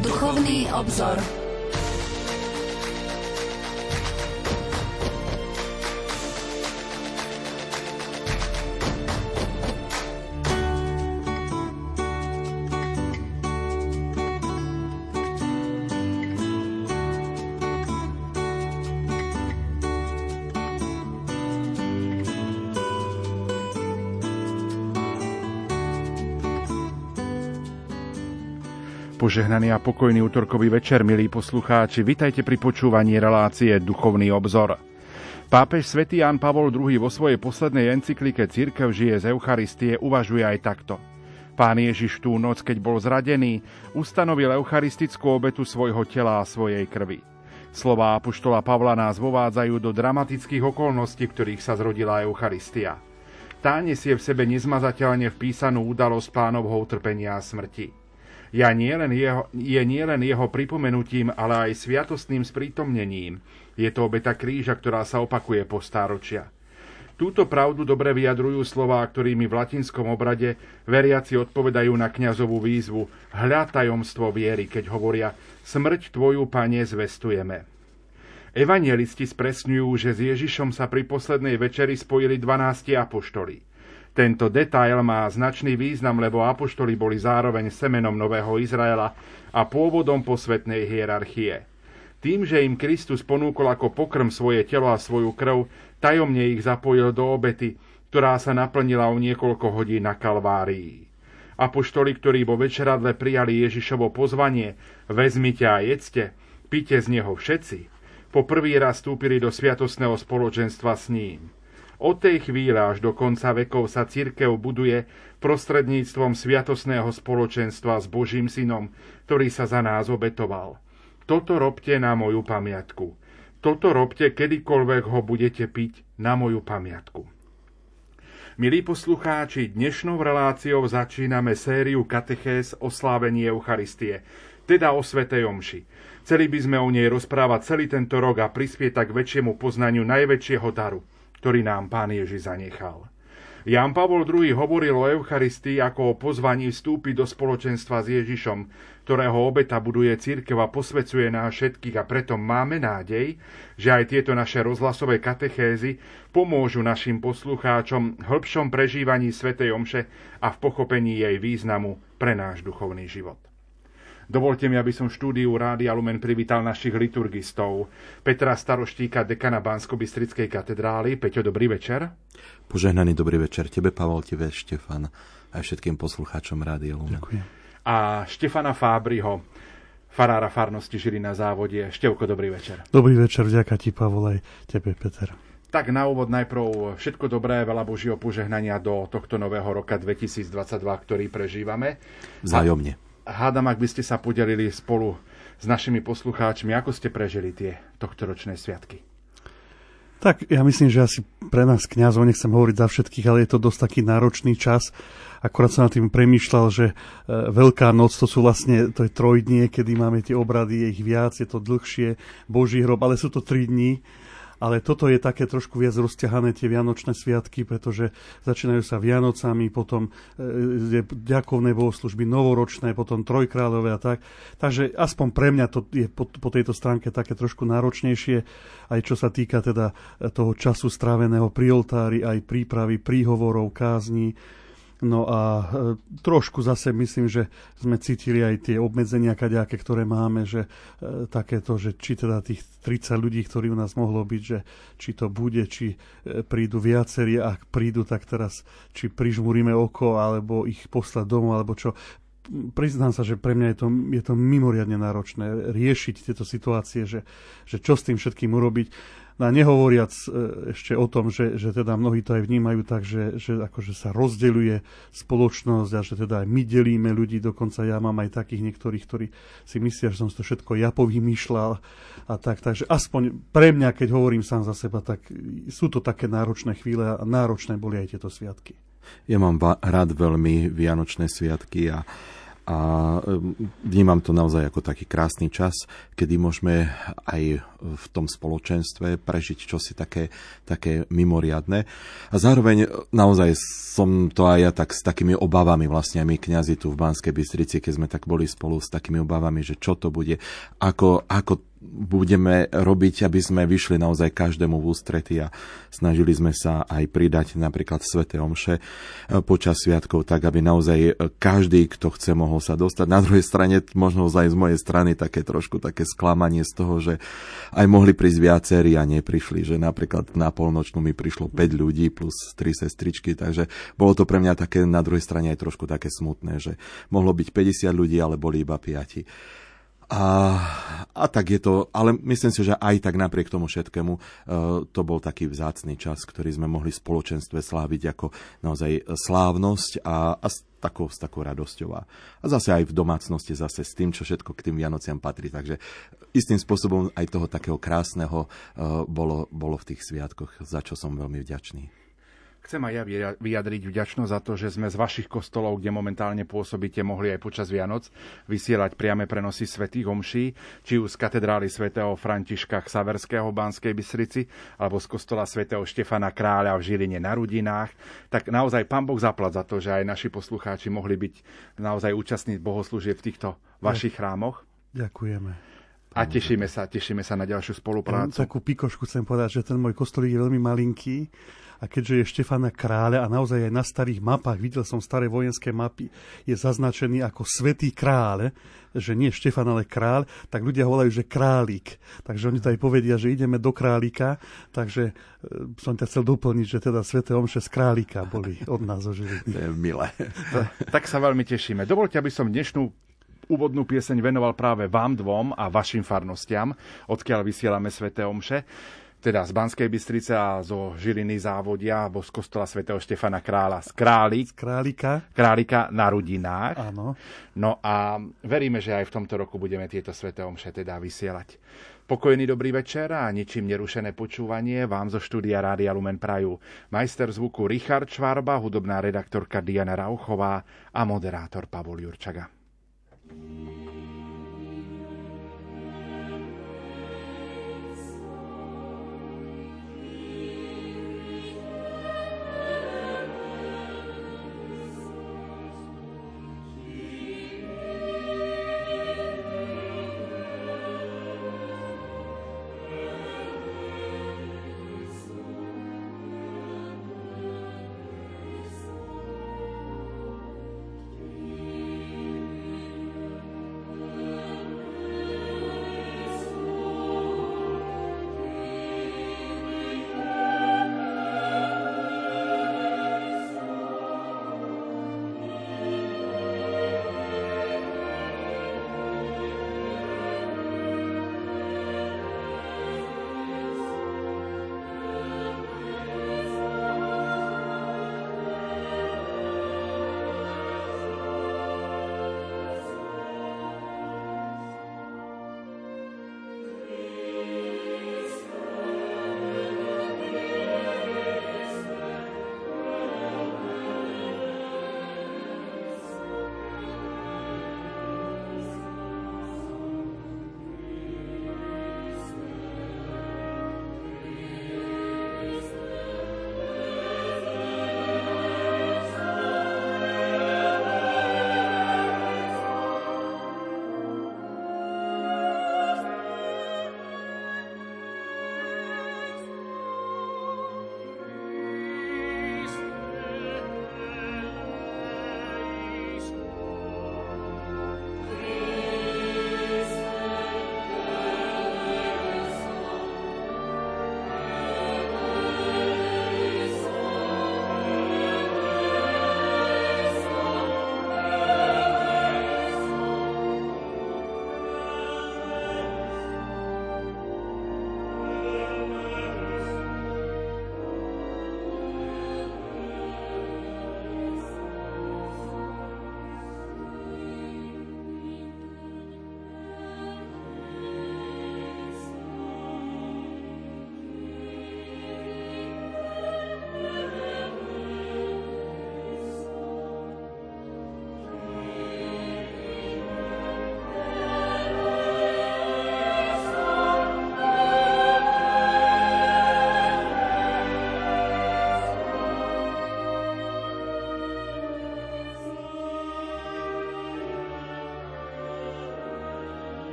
Duchovný obzor. Požehnaný a pokojný útorkový večer, milí poslucháči, vitajte pri počúvaní relácie Duchovný obzor. Pápež svätý Ján Pavol II vo svojej poslednej encyklike Církev žije z Eucharistie uvažuje aj takto. Pán Ježiš tú noc, keď bol zradený, ustanovil eucharistickú obetu svojho tela a svojej krvi. Slová apoštola Pavla nás vovádzajú do dramatických okolností, v ktorých sa zrodila Eucharistia. Tá nesie v sebe nezmazateľne vpísanú udalosť pánovho utrpenia a smrti ja nielen jeho, je nielen jeho pripomenutím, ale aj sviatostným sprítomnením. Je to obeta kríža, ktorá sa opakuje po stáročia. Túto pravdu dobre vyjadrujú slová, ktorými v latinskom obrade veriaci odpovedajú na kňazovú výzvu Hľa tajomstvo viery, keď hovoria Smrť tvoju, pane, zvestujeme. Evangelisti spresňujú, že s Ježišom sa pri poslednej večeri spojili 12 apoštoli. Tento detail má značný význam, lebo apoštoli boli zároveň semenom nového Izraela a pôvodom posvetnej hierarchie. Tým, že im Kristus ponúkol ako pokrm svoje telo a svoju krv, tajomne ich zapojil do obety, ktorá sa naplnila o niekoľko hodín na Kalvárii. Apoštoli, ktorí vo večeradle prijali Ježišovo pozvanie, vezmite a jedzte, pite z neho všetci, po prvý raz vstúpili do sviatosného spoločenstva s ním. Od tej chvíle až do konca vekov sa církev buduje prostredníctvom sviatosného spoločenstva s Božím synom, ktorý sa za nás obetoval. Toto robte na moju pamiatku. Toto robte, kedykoľvek ho budete piť na moju pamiatku. Milí poslucháči, dnešnou reláciou začíname sériu katechés o slávení Eucharistie, teda o Svetej Omši. Chceli by sme o nej rozprávať celý tento rok a prispieť tak väčšiemu poznaniu najväčšieho daru – ktorý nám Pán Ježiš zanechal. Jan Pavol II hovoril o Eucharistii ako o pozvaní vstúpiť do spoločenstva s Ježišom, ktorého obeta buduje církev a posvecuje nás všetkých a preto máme nádej, že aj tieto naše rozhlasové katechézy pomôžu našim poslucháčom hĺbšom prežívaní Svetej Omše a v pochopení jej významu pre náš duchovný život. Dovolte mi, aby som v štúdiu Rádia Lumen privítal našich liturgistov. Petra Staroštíka, dekana bansko bystrickej katedrály. Peťo, dobrý večer. Požehnaný dobrý večer tebe, Pavol, tebe, Štefan, aj všetkým poslucháčom Rádia Lumen. Ďakujem. A Štefana Fábriho, farára farnosti Žili na závode. Števko, dobrý večer. Dobrý večer, vďaka ti, Pavol, aj tebe, Peter. Tak na úvod najprv všetko dobré, veľa Božieho požehnania do tohto nového roka 2022, ktorý prežívame. Vzájomne. A hádam, ak by ste sa podelili spolu s našimi poslucháčmi, ako ste prežili tie tohtoročné sviatky. Tak ja myslím, že asi pre nás kňazov, nechcem hovoriť za všetkých, ale je to dosť taký náročný čas. Akorát som nad tým premýšľal, že e, Veľká noc to sú vlastne, to je trojdnie, kedy máme tie obrady, je ich viac, je to dlhšie, Boží hrob, ale sú to tri dní ale toto je také trošku viac rozťahané tie Vianočné sviatky, pretože začínajú sa Vianocami, potom e, je ďakovné bohoslužby novoročné, potom trojkráľové a tak. Takže aspoň pre mňa to je po, po tejto stránke také trošku náročnejšie, aj čo sa týka teda toho času stráveného pri oltári, aj prípravy príhovorov, kázni, No a e, trošku zase myslím, že sme cítili aj tie obmedzenia kaďaké, ktoré máme, že e, takéto, že či teda tých 30 ľudí, ktorí u nás mohlo byť, že či to bude, či e, prídu viacerí, ak prídu, tak teraz či prižmúrime oko, alebo ich poslať domov, alebo čo priznám sa, že pre mňa je to, je to mimoriadne náročné riešiť tieto situácie, že, že čo s tým všetkým urobiť. No a nehovoriac e, ešte o tom, že, že teda mnohí to aj vnímajú tak, že, že akože sa rozdeľuje spoločnosť a že teda aj my delíme ľudí, dokonca ja mám aj takých niektorých, ktorí si myslia, že som to všetko ja povymýšľal a tak. Takže aspoň pre mňa, keď hovorím sám za seba, tak sú to také náročné chvíle a náročné boli aj tieto sviatky. Ja mám rád veľmi Vianočné sviatky a a vnímam to naozaj ako taký krásny čas, kedy môžeme aj v tom spoločenstve prežiť čosi také, také mimoriadne. A zároveň naozaj som to aj ja tak s takými obavami, vlastne my kňazi tu v Banskej Bystrici, keď sme tak boli spolu s takými obavami, že čo to bude, ako, ako budeme robiť, aby sme vyšli naozaj každému v ústrety a snažili sme sa aj pridať napríklad Svete Omše e, počas sviatkov, tak aby naozaj každý, kto chce, mohol sa dostať. Na druhej strane, možno aj z mojej strany také trošku také sklamanie z toho, že aj mohli prísť viacerí a neprišli, že napríklad na polnočnú mi prišlo 5 ľudí plus 3 sestričky, takže bolo to pre mňa také na druhej strane aj trošku také smutné, že mohlo byť 50 ľudí, ale boli iba 5. A, a tak je to, ale myslím si, že aj tak napriek tomu všetkému uh, to bol taký vzácný čas, ktorý sme mohli spoločenstve sláviť ako naozaj slávnosť a, a s, takou, s takou radosťou. A, a zase aj v domácnosti, zase s tým, čo všetko k tým Vianociam patrí. Takže istým spôsobom aj toho takého krásneho uh, bolo, bolo v tých sviatkoch, za čo som veľmi vďačný. Chcem aj ja vyjadriť vďačnosť za to, že sme z vašich kostolov, kde momentálne pôsobíte, mohli aj počas Vianoc vysielať priame prenosy svätých omší, či už z katedrály svätého Františka Xaverského v Banskej Bystrici, alebo z kostola svätého Štefana Kráľa v Žiline na Rudinách. Tak naozaj pán Boh zaplat za to, že aj naši poslucháči mohli byť naozaj účastní bohoslúžieb v týchto vašich chrámoch. Ďakujeme. A tešíme sa, tešíme sa na ďalšiu spoluprácu. Ja takú pikošku chcem povedať, že ten môj kostolík je veľmi malinký a keďže je Štefana Kráľa a naozaj aj na starých mapách, videl som staré vojenské mapy, je zaznačený ako Svetý kráľ, že nie Štefan, ale kráľ, tak ľudia volajú, že králik. Takže oni to aj povedia, že ideme do králika, takže e, som ťa chcel doplniť, že teda Sveté omše z králika boli od nás ožili. To je milé. tak sa veľmi tešíme. Dovolte, aby som dnešnú úvodnú pieseň venoval práve vám dvom a vašim farnostiam, odkiaľ vysielame Sveté Omše teda z Banskej Bystrice a zo Žiliny závodia, alebo z kostola svätého Štefana Krála z Králik. Z Králika. Králika na Rudinách. Áno. No a veríme, že aj v tomto roku budeme tieto sveté omše teda vysielať. Pokojný dobrý večer a ničím nerušené počúvanie vám zo štúdia Rádia Lumen Praju. Majster zvuku Richard Švarba, hudobná redaktorka Diana Rauchová a moderátor Pavol Jurčaga. thank you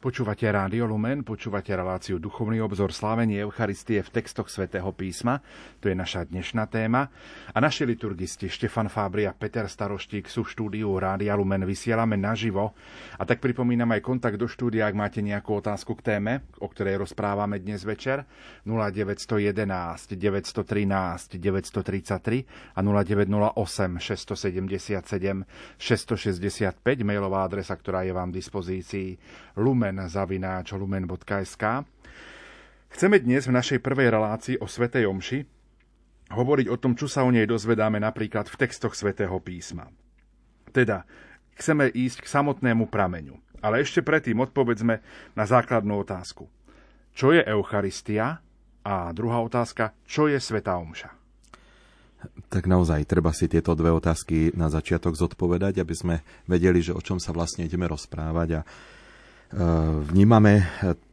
Počúvate Rádio Lumen, počúvate reláciu Duchovný obzor slávenie Eucharistie v textoch svätého písma. To je naša dnešná téma. A naši liturgisti Štefan Fábri a Peter Staroštík sú v štúdiu Rádia Lumen. Vysielame naživo. A tak pripomínam aj kontakt do štúdia, ak máte nejakú otázku k téme, o ktorej rozprávame dnes večer. 0911 913 933 a 0908 677 665 mailová adresa, ktorá je vám v dispozícii lumen lumen.sk. Chceme dnes v našej prvej relácii o Svetej Omši hovoriť o tom, čo sa o nej dozvedáme napríklad v textoch Svetého písma. Teda, chceme ísť k samotnému prameňu. Ale ešte predtým odpovedzme na základnú otázku. Čo je Eucharistia? A druhá otázka, čo je Sveta Omša? Tak naozaj treba si tieto dve otázky na začiatok zodpovedať, aby sme vedeli, že o čom sa vlastne ideme rozprávať. A Vnímame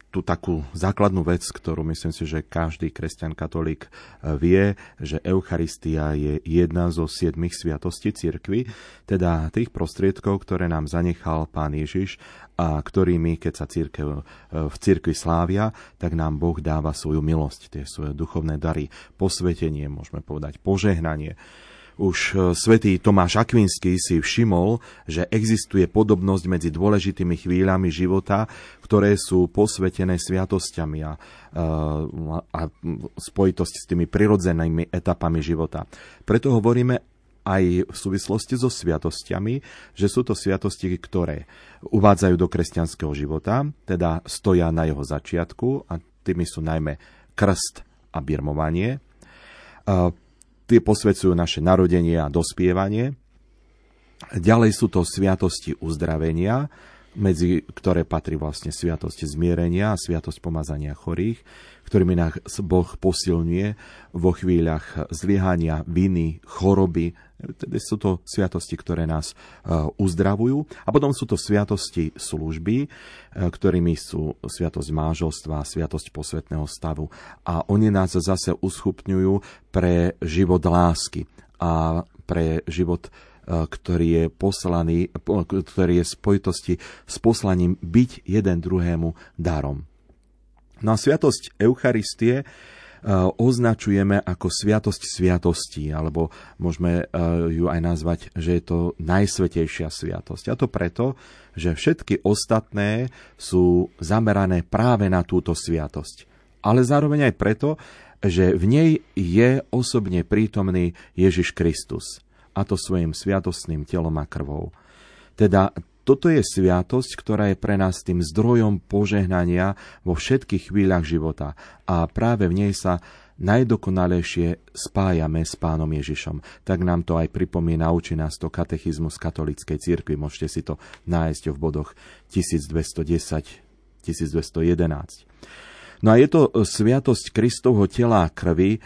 tú takú základnú vec, ktorú myslím si, že každý kresťan katolík vie, že Eucharistia je jedna zo siedmých sviatostí cirkvy, teda tých prostriedkov, ktoré nám zanechal Pán Ježiš a ktorými, keď sa církev, v cirkvi slávia, tak nám Boh dáva svoju milosť, tie svoje duchovné dary, posvetenie, môžeme povedať požehnanie už e, svätý Tomáš Akvinský si všimol, že existuje podobnosť medzi dôležitými chvíľami života, ktoré sú posvetené sviatosťami a, e, a spojitosť s tými prirodzenými etapami života. Preto hovoríme aj v súvislosti so sviatosťami, že sú to sviatosti, ktoré uvádzajú do kresťanského života, teda stoja na jeho začiatku a tými sú najmä krst a birmovanie. Tie posvedcujú naše narodenie a dospievanie. Ďalej sú to sviatosti uzdravenia, medzi ktoré patrí vlastne sviatosť zmierenia a sviatosť pomazania chorých, ktorými nás Boh posilňuje vo chvíľach zliehania, viny, choroby. Tedy sú to sviatosti, ktoré nás e, uzdravujú. A potom sú to sviatosti služby, e, ktorými sú sviatosť máželstva, sviatosť posvetného stavu. A oni nás zase uschupňujú pre život lásky a pre život e, ktorý je poslaný, ktorý je v spojitosti s poslaním byť jeden druhému darom. No sviatosť Eucharistie označujeme ako sviatosť sviatostí, alebo môžeme e, ju aj nazvať, že je to najsvetejšia sviatosť. A to preto, že všetky ostatné sú zamerané práve na túto sviatosť. Ale zároveň aj preto, že v nej je osobne prítomný Ježiš Kristus, a to svojim sviatostným telom a krvou. Teda toto je sviatosť, ktorá je pre nás tým zdrojom požehnania vo všetkých chvíľach života a práve v nej sa najdokonalejšie spájame s pánom Ježišom. Tak nám to aj pripomína, učí nás to katechizmus katolíckej cirkvi. Môžete si to nájsť v bodoch 1210 1211. No a je to sviatosť Kristovho tela a krvi, e,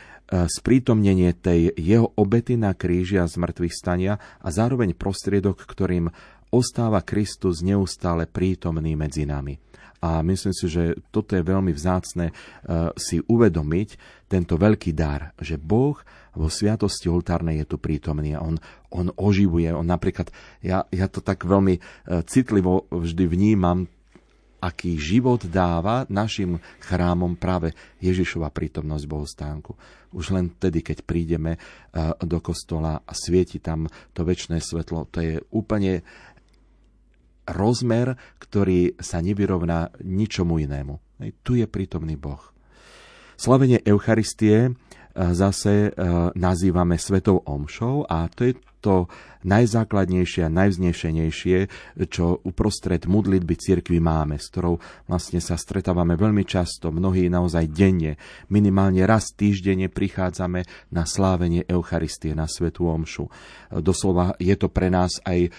sprítomnenie tej jeho obety na kríži a zmrtvých stania a zároveň prostriedok, ktorým ostáva Kristus neustále prítomný medzi nami. A myslím si, že toto je veľmi vzácne uh, si uvedomiť tento veľký dar, že Boh vo sviatosti oltárnej je tu prítomný a on, on oživuje. On napríklad, ja, ja to tak veľmi uh, citlivo vždy vnímam, aký život dáva našim chrámom práve Ježišova prítomnosť bohostánku. Už len tedy, keď prídeme uh, do kostola a svieti tam to väčšie svetlo, to je úplne rozmer, ktorý sa nevyrovná ničomu inému. Tu je prítomný Boh. Slavenie Eucharistie zase nazývame Svetou Omšou a to je to najzákladnejšie a najvznešenejšie, čo uprostred modlitby cirkvi máme, s ktorou vlastne sa stretávame veľmi často, mnohí naozaj denne, minimálne raz týždenne prichádzame na slávenie Eucharistie, na Svetú Omšu. Doslova je to pre nás aj e,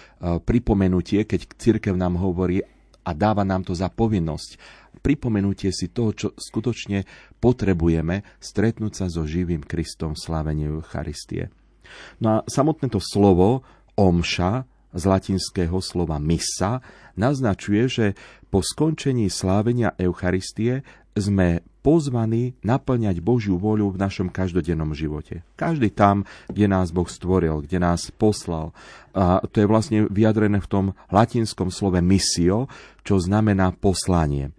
pripomenutie, keď cirkev nám hovorí a dáva nám to za povinnosť pripomenutie si toho, čo skutočne potrebujeme, stretnúť sa so živým Kristom v slávení Eucharistie. No a samotné to slovo omša z latinského slova missa naznačuje, že po skončení slávenia Eucharistie sme pozvaní naplňať Božiu voľu v našom každodennom živote. Každý tam, kde nás Boh stvoril, kde nás poslal. A to je vlastne vyjadrené v tom latinskom slove misio, čo znamená poslanie.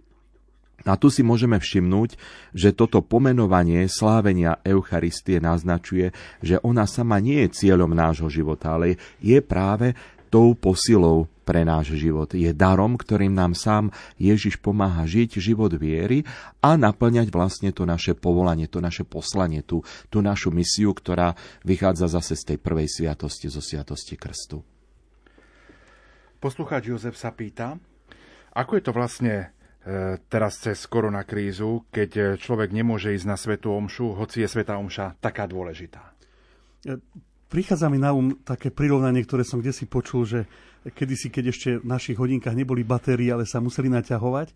A tu si môžeme všimnúť, že toto pomenovanie slávenia Eucharistie naznačuje, že ona sama nie je cieľom nášho života, ale je práve tou posilou pre náš život. Je darom, ktorým nám sám Ježiš pomáha žiť život viery a naplňať vlastne to naše povolanie, to naše poslanie, tú, tú našu misiu, ktorá vychádza zase z tej prvej sviatosti, zo sviatosti krstu. Poslucháč Jozef sa pýta, ako je to vlastne teraz cez koronakrízu, keď človek nemôže ísť na Svetú Omšu, hoci je Svetá Omša taká dôležitá? E, Prichádza mi na um také prirovnanie, ktoré som kde si počul, že kedysi, keď ešte v našich hodinkách neboli batérie, ale sa museli naťahovať, e,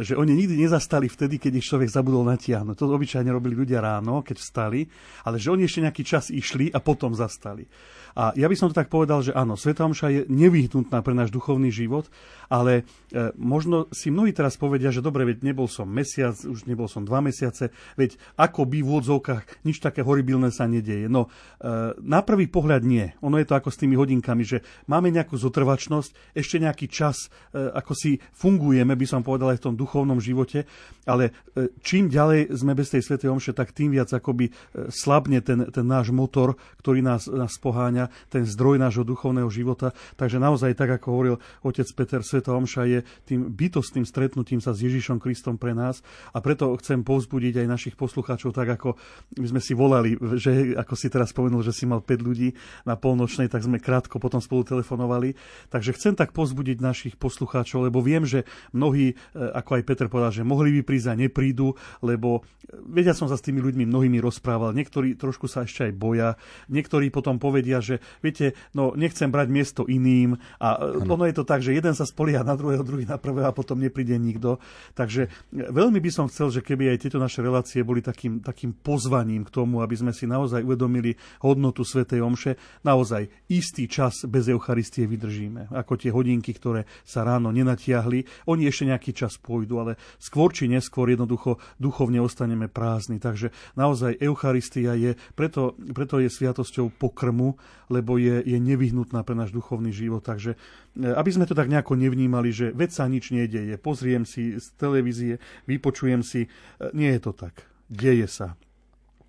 že oni nikdy nezastali vtedy, keď ich človek zabudol natiahnuť. To obyčajne robili ľudia ráno, keď vstali, ale že oni ešte nejaký čas išli a potom zastali. A ja by som to tak povedal, že áno, Sveta Omša je nevyhnutná pre náš duchovný život, ale e, možno si mnohí teraz povedia, že dobre, veď nebol som mesiac, už nebol som dva mesiace, veď ako by v úvodzovkách nič také horibilné sa nedieje. No, e, na prvý pohľad nie. Ono je to ako s tými hodinkami, že máme nejakú zotrvačnosť, ešte nejaký čas, e, ako si fungujeme, by som povedal aj v tom duchovnom živote, ale e, čím ďalej sme bez tej Svetej Omše, tak tým viac akoby e, slabne ten, ten náš motor, ktorý nás, nás poháňa, ten zdroj nášho duchovného života. Takže naozaj, tak ako hovoril otec Peter, Sveta Omša je tým bytostným stretnutím sa s Ježišom Kristom pre nás a preto chcem povzbudiť aj našich poslucháčov, tak ako my sme si volali, že ako si teraz spomenul, že si mal 5 ľudí na polnočnej, tak sme krátko potom spolu telefonovali. Takže chcem tak povzbudiť našich poslucháčov, lebo viem, že mnohí, e, ako aj Peter povedal, že mohli by prísť a neprídu, lebo e, vedia som sa s tými ľuďmi mnohými rozprával. Niektorí trošku sa ešte aj boja, niektorí potom povedia, že viete, no nechcem brať miesto iným a ano. ono je to tak, že jeden sa spolieha na druhého, druhý na prvého a potom nepríde nikto. Takže e, veľmi by som chcel, že keby aj tieto naše relácie boli takým, takým pozvaním k tomu, aby sme si naozaj uvedomili hodnotu Svetej Omše, naozaj istý čas bez Eucharistie vydržíme. Ako tie hodinky, ktoré sa ráno nenatiahli, oni ešte nejaký čas pôjdu, ale skôr či neskôr jednoducho duchovne ostaneme prázdni. Takže naozaj Eucharistia je, preto, preto je sviatosťou pokrmu, lebo je, je nevyhnutná pre náš duchovný život. Takže e, aby sme to tak nejako nevnímali, vnímali, že veď sa nič nedeje, pozriem si z televízie, vypočujem si. E, nie je to tak. Deje sa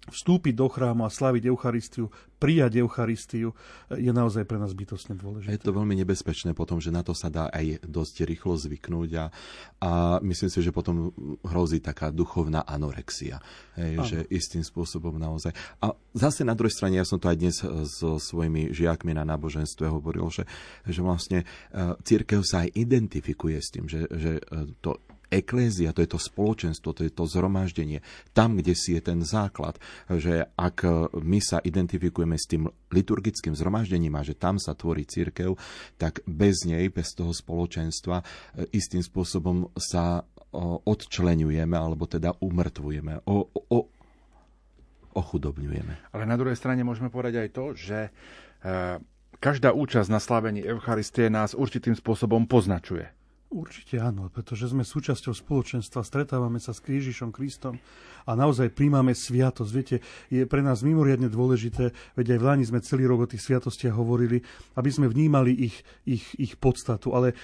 vstúpiť do chrámu a slaviť Eucharistiu, prijať Eucharistiu, je naozaj pre nás bytostne dôležité. Je to veľmi nebezpečné potom, že na to sa dá aj dosť rýchlo zvyknúť a, a myslím si, že potom hrozí taká duchovná anorexia. Hej, že istým spôsobom naozaj. A zase na druhej strane, ja som to aj dnes so svojimi žiakmi na náboženstve hovoril, že, že vlastne e, církev sa aj identifikuje s tým, že, že to eklézia, to je to spoločenstvo, to je to zhromaždenie, tam, kde si je ten základ, že ak my sa identifikujeme s tým liturgickým zhromaždením a že tam sa tvorí církev, tak bez nej, bez toho spoločenstva istým spôsobom sa odčlenujeme alebo teda umrtvujeme, o, o, ochudobňujeme. Ale na druhej strane môžeme povedať aj to, že e, každá účasť na slavení Eucharistie nás určitým spôsobom poznačuje. Určite áno, pretože sme súčasťou spoločenstva, stretávame sa s Krížišom Kristom a naozaj príjmame sviatosť. Viete, je pre nás mimoriadne dôležité, veď aj v Lani sme celý rok o tých sviatostiach hovorili, aby sme vnímali ich, ich, ich podstatu. Ale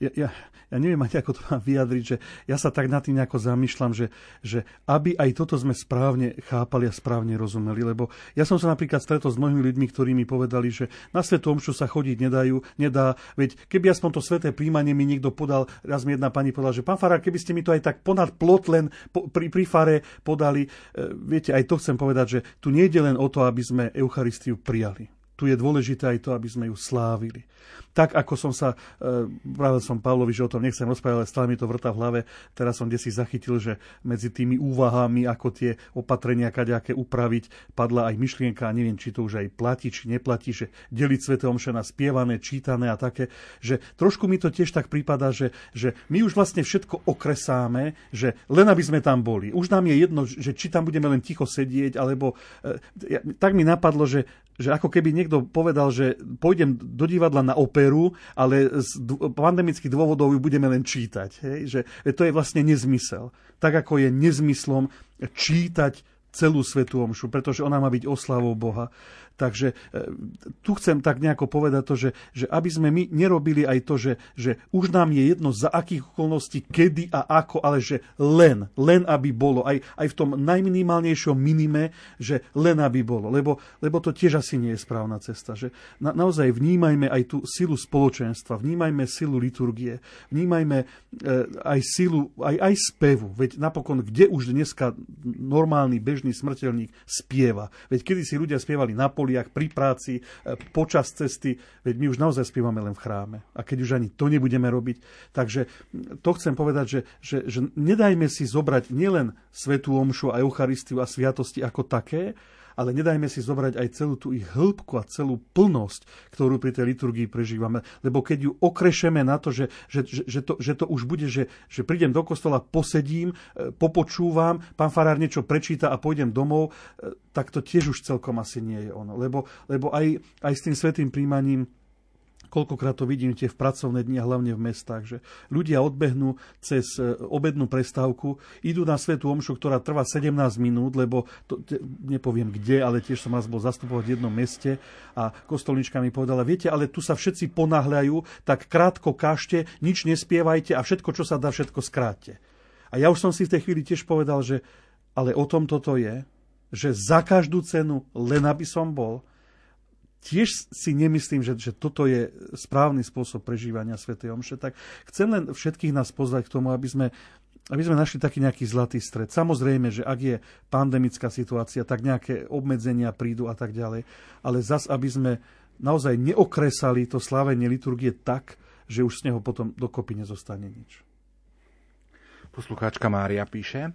ja, ja, ja neviem ani, ako to mám vyjadriť, že ja sa tak nad tým nejako zamýšľam, že, že aby aj toto sme správne chápali a správne rozumeli, lebo ja som sa napríklad stretol s mnohými ľuďmi, ktorí mi povedali, že na Svetu Omšu sa chodiť nedajú, nedá, veď keby aspoň to sveté príjmanie mi niekto podal, raz mi jedna pani povedala, že pán Farár, keby ste mi to aj tak ponad plot len po, pri pri fare podali. E, viete, aj to chcem povedať, že tu nie je len o to, aby sme Eucharistiu prijali. Tu je dôležité aj to, aby sme ju slávili tak ako som sa, e, práve som Pavlovi, že o tom nechcem rozprávať, ale stále mi to vrta v hlave, teraz som desi zachytil, že medzi tými úvahami, ako tie opatrenia kaďaké upraviť, padla aj myšlienka, a neviem, či to už aj platí, či neplatí, že deliť Svete Omše na spievané, čítané a také, že trošku mi to tiež tak prípada, že, že my už vlastne všetko okresáme, že len aby sme tam boli. Už nám je jedno, že či tam budeme len ticho sedieť, alebo e, tak mi napadlo, že že ako keby niekto povedal, že pôjdem do divadla na operu, ale z pandemických dôvodov ju budeme len čítať. Hej? Že to je vlastne nezmysel. Tak ako je nezmyslom čítať celú svetú omšu, pretože ona má byť oslavou Boha. Takže e, tu chcem tak nejako povedať to, že, že aby sme my nerobili aj to, že, že už nám je jedno za akých okolností, kedy a ako, ale že len, len aby bolo, aj, aj v tom najminimálnejšom minime, že len aby bolo, lebo, lebo to tiež asi nie je správna cesta. Že na, naozaj vnímajme aj tú silu spoločenstva, vnímajme silu liturgie, vnímajme e, aj silu, aj, aj spevu, veď napokon, kde už dneska normálny, bežný smrteľník spieva. Veď kedy si ľudia spievali na poli, poliach, pri práci, e, počas cesty, veď my už naozaj spievame len v chráme. A keď už ani to nebudeme robiť, takže to chcem povedať, že, že, že nedajme si zobrať nielen Svetú Omšu a Eucharistiu a sviatosti ako také, ale nedajme si zobrať aj celú tú ich hĺbku a celú plnosť, ktorú pri tej liturgii prežívame. Lebo keď ju okrešeme na to, že, že, že, to, že to už bude, že, že prídem do kostola, posedím, e, popočúvam, pán farár niečo prečíta a pôjdem domov, e, tak to tiež už celkom asi nie je ono. Lebo, lebo aj, aj s tým svetým príjmaním Koľkokrát to vidím tie v pracovné dni a hlavne v mestách, že ľudia odbehnú cez e, obednú prestávku, idú na svetú omšu, ktorá trvá 17 minút, lebo to, nepoviem kde, ale tiež som vás bol zastupovať v jednom meste a kostolnička mi povedala, viete, ale tu sa všetci ponáhľajú, tak krátko kašte, nič nespievajte a všetko, čo sa dá, všetko skráte. A ja už som si v tej chvíli tiež povedal, že ale o tom toto je, že za každú cenu, len aby som bol, tiež si nemyslím, že, že toto je správny spôsob prežívania Sv. Omše, tak chcem len všetkých nás pozvať k tomu, aby sme, aby sme našli taký nejaký zlatý stred. Samozrejme, že ak je pandemická situácia, tak nejaké obmedzenia prídu a tak ďalej, ale zas, aby sme naozaj neokresali to slávenie liturgie tak, že už z neho potom dokopy nezostane nič. Poslucháčka Mária píše,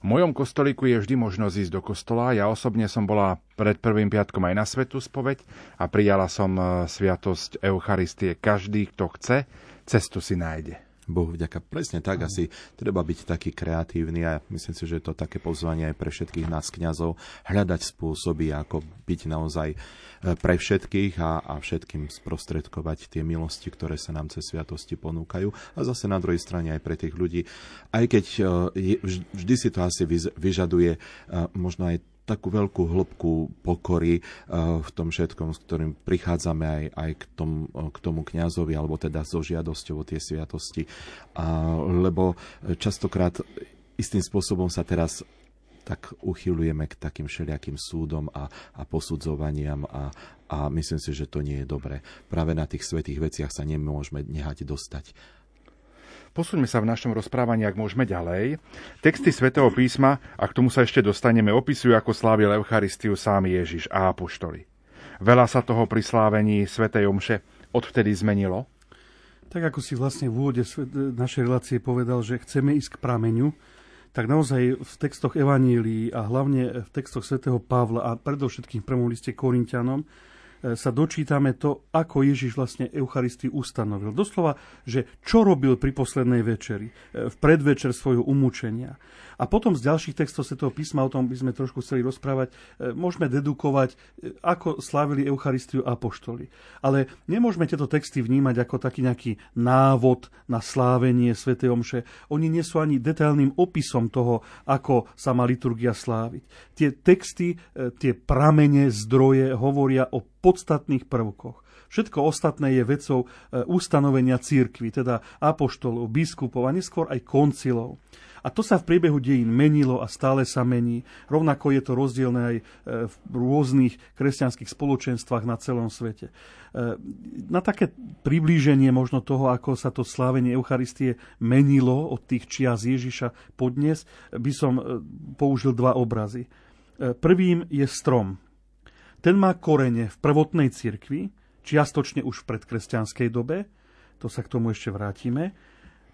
v mojom kostolíku je vždy možnosť ísť do kostola. Ja osobne som bola pred prvým piatkom aj na svetu spoveď a prijala som e, sviatosť Eucharistie. Každý, kto chce, cestu si nájde. Bohu vďaka. Presne tak, asi treba byť taký kreatívny a myslím si, že je to také pozvanie aj pre všetkých nás kňazov hľadať spôsoby, ako byť naozaj e, pre všetkých a, a všetkým sprostredkovať tie milosti, ktoré sa nám cez sviatosti ponúkajú a zase na druhej strane aj pre tých ľudí. Aj keď e, vždy si to asi vyžaduje e, možno aj takú veľkú hĺbku pokory eh, v tom všetkom, s ktorým prichádzame aj, aj k, tom, eh, k tomu kňazovi, alebo teda so žiadosťou o tie sviatosti. Lebo častokrát istým spôsobom sa teraz tak uchylujeme k takým všelijakým súdom a, a posudzovaniam a, a myslím si, že to nie je dobré. Práve na tých svetých veciach sa nemôžeme nehať dostať. Posuňme sa v našom rozprávaní, ak môžeme ďalej. Texty svätého písma, a k tomu sa ešte dostaneme, opisujú, ako slávil Eucharistiu sám Ježiš a apoštoli. Veľa sa toho pri slávení svätej Omše odvtedy zmenilo? Tak ako si vlastne v úvode našej relácie povedal, že chceme ísť k prameňu, tak naozaj v textoch Evanílií a hlavne v textoch svätého Pavla a predovšetkým v prvom liste Korintianom sa dočítame to, ako Ježiš vlastne Eucharistiu ustanovil. Doslova, že čo robil pri poslednej večeri, e, v predvečer svojho umúčenia. A potom z ďalších textov Svetého písma, o tom by sme trošku chceli rozprávať, e, môžeme dedukovať, ako slávili Eucharistiu apoštoli. Ale nemôžeme tieto texty vnímať ako taký nejaký návod na slávenie Svetej Omše. Oni nie sú ani detailným opisom toho, ako sa má liturgia sláviť. Tie texty, tie pramene, zdroje hovoria o podstatných prvkoch. Všetko ostatné je vecou e, ustanovenia církvy, teda apoštolov, biskupov a neskôr aj koncilov. A to sa v priebehu dejín menilo a stále sa mení. Rovnako je to rozdielne aj e, v rôznych kresťanských spoločenstvách na celom svete. E, na také priblíženie možno toho, ako sa to slávenie Eucharistie menilo od tých čias Ježiša podnes, by som použil dva obrazy. Prvým je strom, ten má korene v prvotnej cirkvi, čiastočne už v predkresťanskej dobe, to sa k tomu ešte vrátime,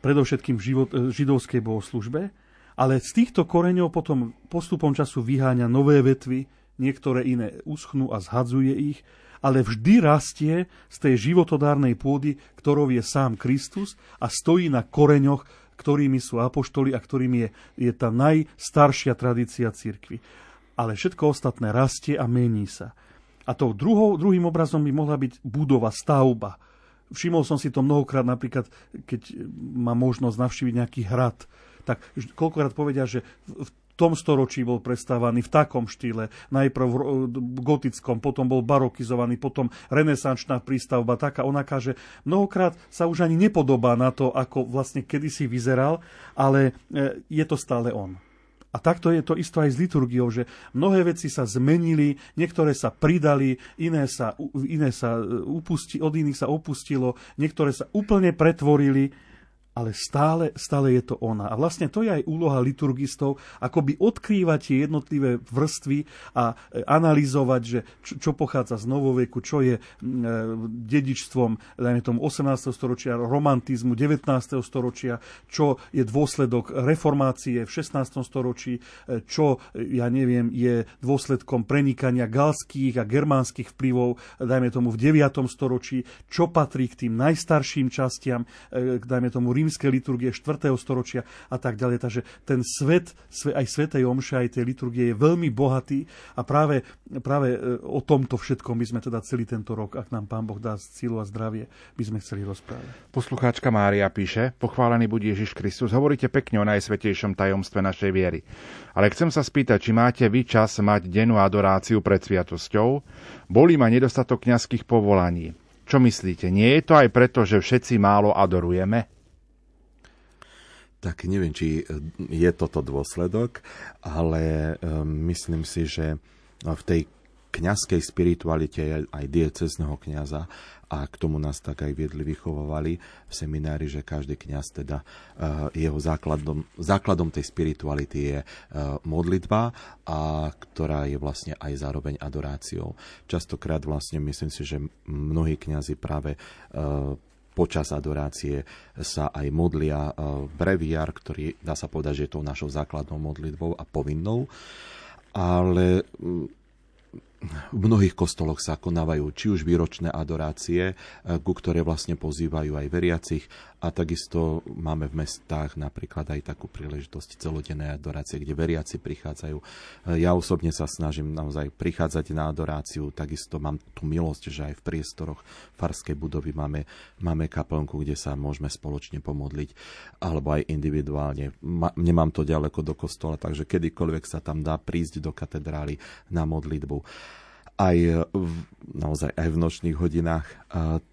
predovšetkým v život, e, židovskej bohoslužbe, ale z týchto koreňov potom postupom času vyháňa nové vetvy, niektoré iné uschnú a zhadzuje ich, ale vždy rastie z tej životodárnej pôdy, ktorou je sám Kristus a stojí na koreňoch, ktorými sú apoštoli a ktorými je, je tá najstaršia tradícia cirkvi ale všetko ostatné rastie a mení sa. A tou druhou, druhým obrazom by mohla byť budova, stavba. Všimol som si to mnohokrát, napríklad, keď mám možnosť navštíviť nejaký hrad, tak koľkokrát povedia, že v tom storočí bol prestávaný v takom štýle. Najprv v gotickom, potom bol barokizovaný, potom renesančná prístavba, taká onaká, že mnohokrát sa už ani nepodobá na to, ako vlastne kedysi vyzeral, ale e, je to stále on. A takto je to isto aj s liturgiou, že mnohé veci sa zmenili, niektoré sa pridali, iné sa, iné sa e, upusti, od iných sa opustilo, niektoré sa úplne pretvorili ale stále, stále je to ona. A vlastne to je aj úloha liturgistov, akoby odkrývať tie jednotlivé vrstvy a e, analyzovať, že čo, čo pochádza z novoveku, čo je e, dedičstvom, dajme tomu 18. storočia, romantizmu 19. storočia, čo je dôsledok reformácie v 16. storočí, e, čo, ja neviem, je dôsledkom prenikania galských a germánskych vplyvov, dajme tomu v 9. storočí, čo patrí k tým najstarším častiam, dajme tomu rímske liturgie 4. storočia a tak ďalej. Takže ten svet, aj Svetej Omše, aj tej liturgie je veľmi bohatý a práve, práve e, o tomto všetkom by sme teda celý tento rok, ak nám Pán Boh dá sílu a zdravie, by sme chceli rozprávať. Poslucháčka Mária píše, pochválený buď Ježiš Kristus, hovoríte pekne o najsvetejšom tajomstve našej viery. Ale chcem sa spýtať, či máte vy čas mať dennú adoráciu pred sviatosťou? Bolí ma nedostatok kňazských povolaní. Čo myslíte, nie je to aj preto, že všetci málo adorujeme? Tak neviem, či je toto dôsledok, ale myslím si, že v tej kňazskej spiritualite aj diecezného kňaza a k tomu nás tak aj viedli, vychovovali v seminári, že každý kňaz teda jeho základom, základom tej spirituality je modlitba, a ktorá je vlastne aj zároveň adoráciou. Častokrát vlastne myslím si, že mnohí kňazi práve počas adorácie sa aj modlia e, breviár, ktorý dá sa povedať, že je tou našou základnou modlitbou a povinnou. Ale v mnohých kostoloch sa konávajú či už výročné adorácie, e, ku ktoré vlastne pozývajú aj veriacich a takisto máme v mestách napríklad aj takú príležitosť celodennej adorácie, kde veriaci prichádzajú. E, ja osobne sa snažím naozaj prichádzať na adoráciu, takisto mám tú milosť, že aj v priestoroch farskej budovy máme, máme kaplnku, kde sa môžeme spoločne pomodliť, alebo aj individuálne. nemám to ďaleko do kostola, takže kedykoľvek sa tam dá prísť do katedrály na modlitbu aj v, naozaj aj v nočných hodinách.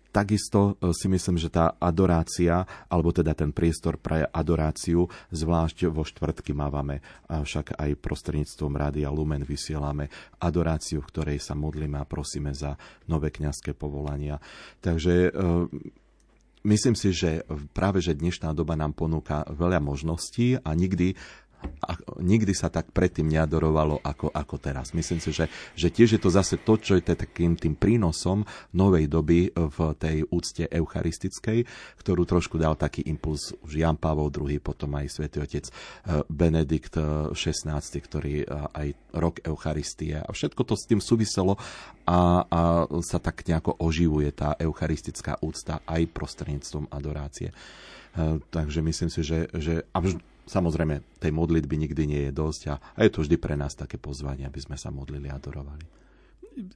Takisto e, si myslím, že tá adorácia, alebo teda ten priestor pre adoráciu, zvlášť vo štvrtky mávame, však aj prostredníctvom Rádia Lumen vysielame adoráciu, v ktorej sa modlíme a prosíme za nové kňazské povolania. Takže myslím si, že práve že dnešná doba nám ponúka veľa možností a nikdy a nikdy sa tak predtým neadorovalo ako, ako teraz. Myslím si, že, že tiež je to zase to, čo je takým tým prínosom novej doby v tej úcte eucharistickej, ktorú trošku dal taký impuls už Jan Pavol II, potom aj svätý otec eh, Benedikt XVI, eh, ktorý eh, aj rok Eucharistie a všetko to s tým súviselo a, a sa tak nejako oživuje tá eucharistická úcta aj prostredníctvom adorácie. Takže myslím si, že, že a Samozrejme, tej modlitby nikdy nie je dosť a, a je to vždy pre nás také pozvanie, aby sme sa modlili a adorovali.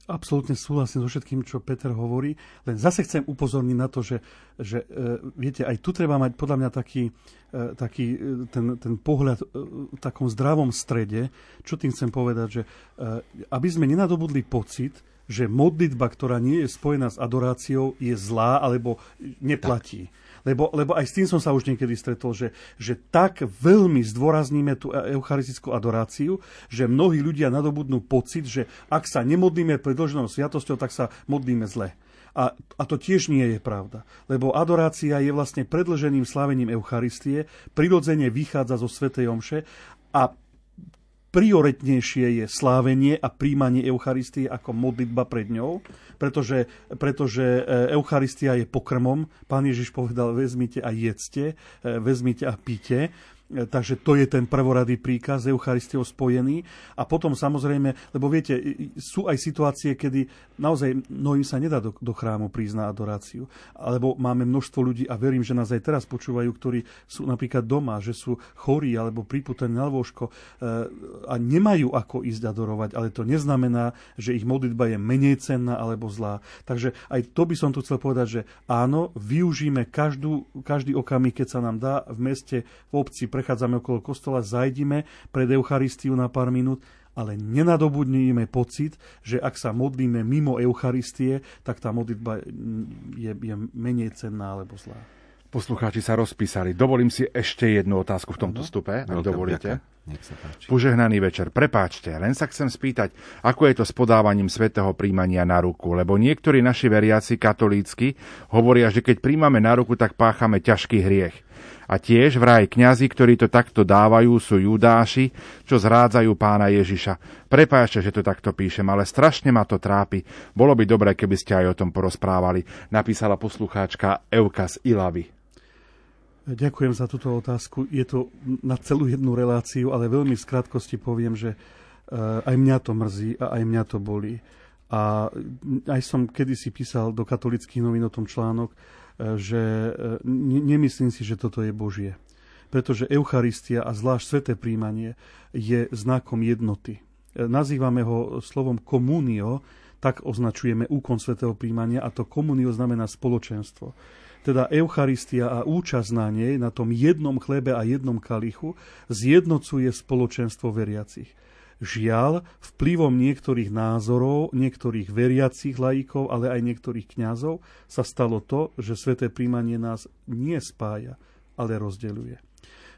Absolútne súhlasím so všetkým, čo Peter hovorí, len zase chcem upozorniť na to, že, že e, viete, aj tu treba mať podľa mňa taký, e, taký e, ten, ten pohľad v takom zdravom strede. Čo tým chcem povedať, že aby sme nenadobudli pocit, že modlitba, ktorá nie je spojená s adoráciou, je zlá alebo neplatí. Tak lebo, lebo aj s tým som sa už niekedy stretol, že, že tak veľmi zdôrazníme tú eucharistickú adoráciu, že mnohí ľudia nadobudnú pocit, že ak sa nemodlíme pred dlženou sviatosťou, tak sa modlíme zle. A, a to tiež nie je pravda, lebo adorácia je vlastne predlženým slavením Eucharistie, prirodzene vychádza zo Svetej Omše a prioritnejšie je slávenie a príjmanie Eucharistie ako modlitba pred ňou, pretože, pretože e, Eucharistia je pokrmom. Pán Ježiš povedal, vezmite a jedzte, e, vezmite a píte. E, takže to je ten prvoradý príkaz Eucharistiou spojený. A potom samozrejme, lebo viete, sú aj situácie, kedy naozaj mnohým sa nedá do, do chrámu prísť na adoráciu. Alebo máme množstvo ľudí, a verím, že nás aj teraz počúvajú, ktorí sú napríklad doma, že sú chorí alebo priputení na lôžko e, a nemajú ako ísť adorovať, ale to neznamená, že ich modlitba je menej cenná alebo zlá. Takže aj to by som tu chcel povedať, že áno, využíme každú, každý okamih, keď sa nám dá v meste, v obci, prechádzame okolo kostola, zajdime pred Eucharistiu na pár minút, ale nenadobudníme pocit, že ak sa modlíme mimo Eucharistie, tak tá modlitba je, je menej cenná alebo zlá. Poslucháči sa rozpísali. Dovolím si ešte jednu otázku v tomto stupe, ak dovolíte. Nech sa páči. Požehnaný večer. Prepáčte, len sa chcem spýtať, ako je to s podávaním svetého príjmania na ruku, lebo niektorí naši veriaci katolícky hovoria, že keď príjmame na ruku, tak páchame ťažký hriech. A tiež vraj kňazi, ktorí to takto dávajú, sú judáši, čo zrádzajú pána Ježiša. Prepáčte, že to takto píšem, ale strašne ma to trápi. Bolo by dobré, keby ste aj o tom porozprávali, napísala poslucháčka Euka z Ilavy. Ďakujem za túto otázku. Je to na celú jednu reláciu, ale veľmi v krátkosti poviem, že eh, aj mňa to mrzí a aj mňa to bolí. A aj som kedysi písal do katolických novín o tom článok, že eh, nemyslím si, že toto je Božie. Pretože Eucharistia a zvlášť sveté príjmanie je znakom jednoty. Nazývame ho slovom komunio, tak označujeme úkon svetého príjmania a to komunio znamená spoločenstvo teda Eucharistia a účasť na nej, na tom jednom chlebe a jednom kalichu, zjednocuje spoločenstvo veriacich. Žiaľ, vplyvom niektorých názorov, niektorých veriacich laikov, ale aj niektorých kňazov sa stalo to, že sveté príjmanie nás nie spája, ale rozdeľuje.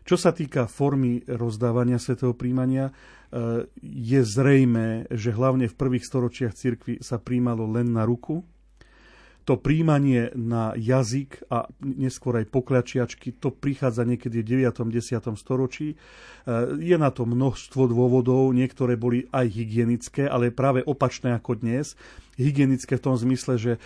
Čo sa týka formy rozdávania svetého príjmania, e, je zrejme, že hlavne v prvých storočiach cirkvi sa príjmalo len na ruku, to príjmanie na jazyk a neskôr aj pokľačiačky, to prichádza niekedy v 9. 10. storočí. E, je na to množstvo dôvodov, niektoré boli aj hygienické, ale práve opačné ako dnes hygienické v tom zmysle, že e,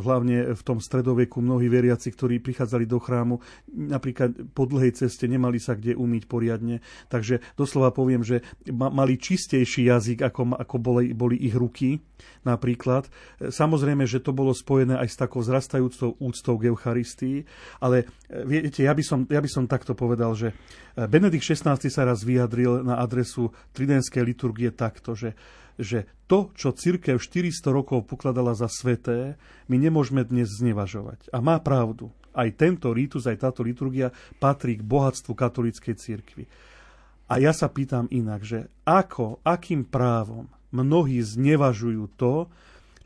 hlavne v tom stredoveku mnohí veriaci, ktorí prichádzali do chrámu, napríklad po dlhej ceste nemali sa kde umyť poriadne. Takže doslova poviem, že mali čistejší jazyk, ako, ako boli, boli ich ruky napríklad. E, samozrejme, že to bolo spojené aj s takou zrastajúcou úctou k Eucharistii, ale e, viete, ja by som, ja by som takto povedal, že Benedikt XVI sa raz vyjadril na adresu tridenskej liturgie takto, že že to, čo církev 400 rokov pokladala za sveté, my nemôžeme dnes znevažovať. A má pravdu. Aj tento rítus, aj táto liturgia patrí k bohatstvu katolíckej církvy. A ja sa pýtam inak, že ako, akým právom mnohí znevažujú to,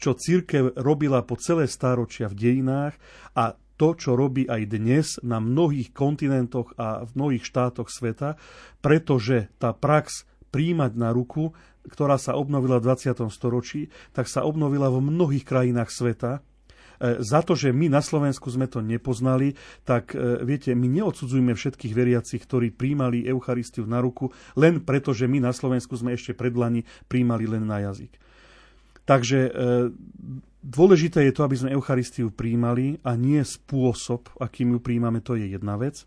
čo církev robila po celé stáročia v dejinách a to, čo robí aj dnes na mnohých kontinentoch a v mnohých štátoch sveta, pretože tá prax príjmať na ruku ktorá sa obnovila v 20. storočí, tak sa obnovila v mnohých krajinách sveta. E, za to, že my na Slovensku sme to nepoznali, tak e, viete, my neodsudzujeme všetkých veriacich, ktorí príjmali Eucharistiu na ruku, len preto, že my na Slovensku sme ešte predlani príjmali len na jazyk. Takže e, dôležité je to, aby sme Eucharistiu príjmali a nie spôsob, akým ju príjmame, to je jedna vec.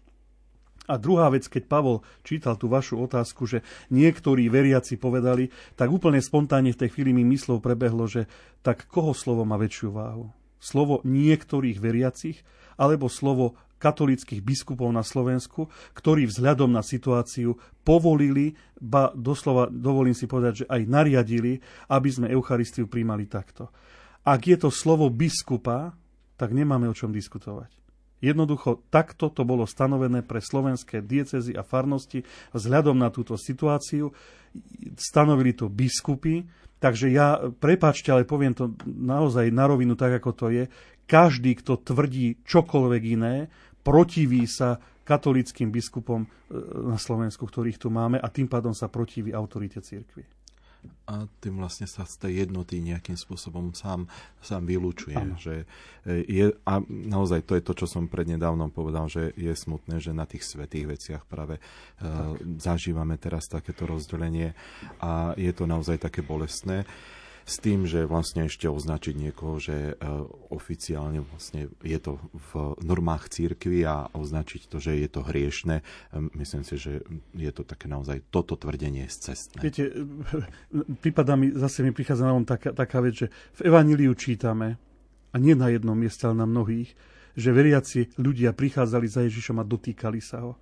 A druhá vec, keď Pavol čítal tú vašu otázku, že niektorí veriaci povedali, tak úplne spontánne v tej chvíli mi myslov prebehlo, že tak koho slovo má väčšiu váhu? Slovo niektorých veriacich alebo slovo katolických biskupov na Slovensku, ktorí vzhľadom na situáciu povolili, ba doslova dovolím si povedať, že aj nariadili, aby sme Eucharistiu príjmali takto. Ak je to slovo biskupa, tak nemáme o čom diskutovať. Jednoducho takto to bolo stanovené pre slovenské diecezy a farnosti vzhľadom na túto situáciu. Stanovili to biskupy, takže ja, prepáčte, ale poviem to naozaj na rovinu tak, ako to je. Každý, kto tvrdí čokoľvek iné, protiví sa katolickým biskupom e, na Slovensku, ktorých tu máme a tým pádom sa protiví autorite cirkvi a tým vlastne sa z tej jednoty nejakým spôsobom sám, sám vylúčuje. Že e, je, a naozaj to je to, čo som prednedávnom povedal, že je smutné, že na tých svetých veciach práve uh, zažívame teraz takéto rozdelenie a je to naozaj také bolestné. S tým, že vlastne ešte označiť niekoho, že oficiálne vlastne je to v normách církvy a označiť to, že je to hriešne, myslím si, že je to také naozaj toto tvrdenie z cestné. Viete, prípada mi, zase mi prichádza na taká, taká vec, že v Evaníliu čítame, a nie na jednom mieste, ale na mnohých, že veriaci ľudia prichádzali za Ježišom a dotýkali sa ho.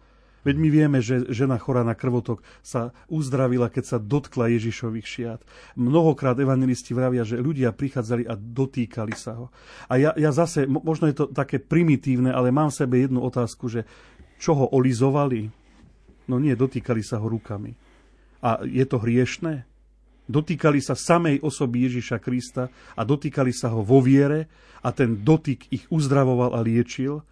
Veď my vieme, že žena chorá na krvotok sa uzdravila, keď sa dotkla Ježišových šiat. Mnohokrát evangelisti vravia, že ľudia prichádzali a dotýkali sa ho. A ja, ja zase, možno je to také primitívne, ale mám v sebe jednu otázku, že čo ho olizovali? No nie, dotýkali sa ho rukami. A je to hriešné? Dotýkali sa samej osoby Ježiša Krista a dotýkali sa ho vo viere a ten dotyk ich uzdravoval a liečil,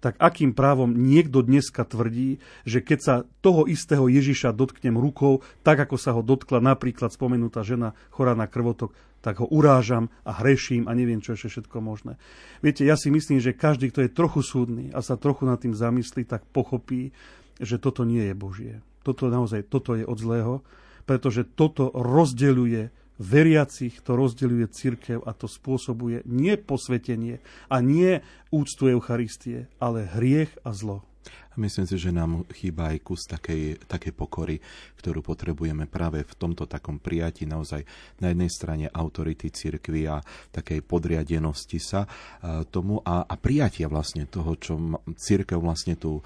tak akým právom niekto dneska tvrdí, že keď sa toho istého Ježiša dotknem rukou, tak ako sa ho dotkla napríklad spomenutá žena chorá na krvotok, tak ho urážam a hreším a neviem, čo ešte všetko možné. Viete, ja si myslím, že každý, kto je trochu súdny a sa trochu nad tým zamyslí, tak pochopí, že toto nie je Božie. Toto naozaj, toto je od zlého pretože toto rozdeľuje veriacich, to rozdeľuje církev a to spôsobuje nie posvetenie a nie úctu Eucharistie, ale hriech a zlo. Myslím si, že nám chýba aj kus takej, takej pokory, ktorú potrebujeme práve v tomto takom prijati naozaj na jednej strane autority cirkvi a takej podriadenosti sa tomu a, a prijatia vlastne toho, čo církev vlastne tu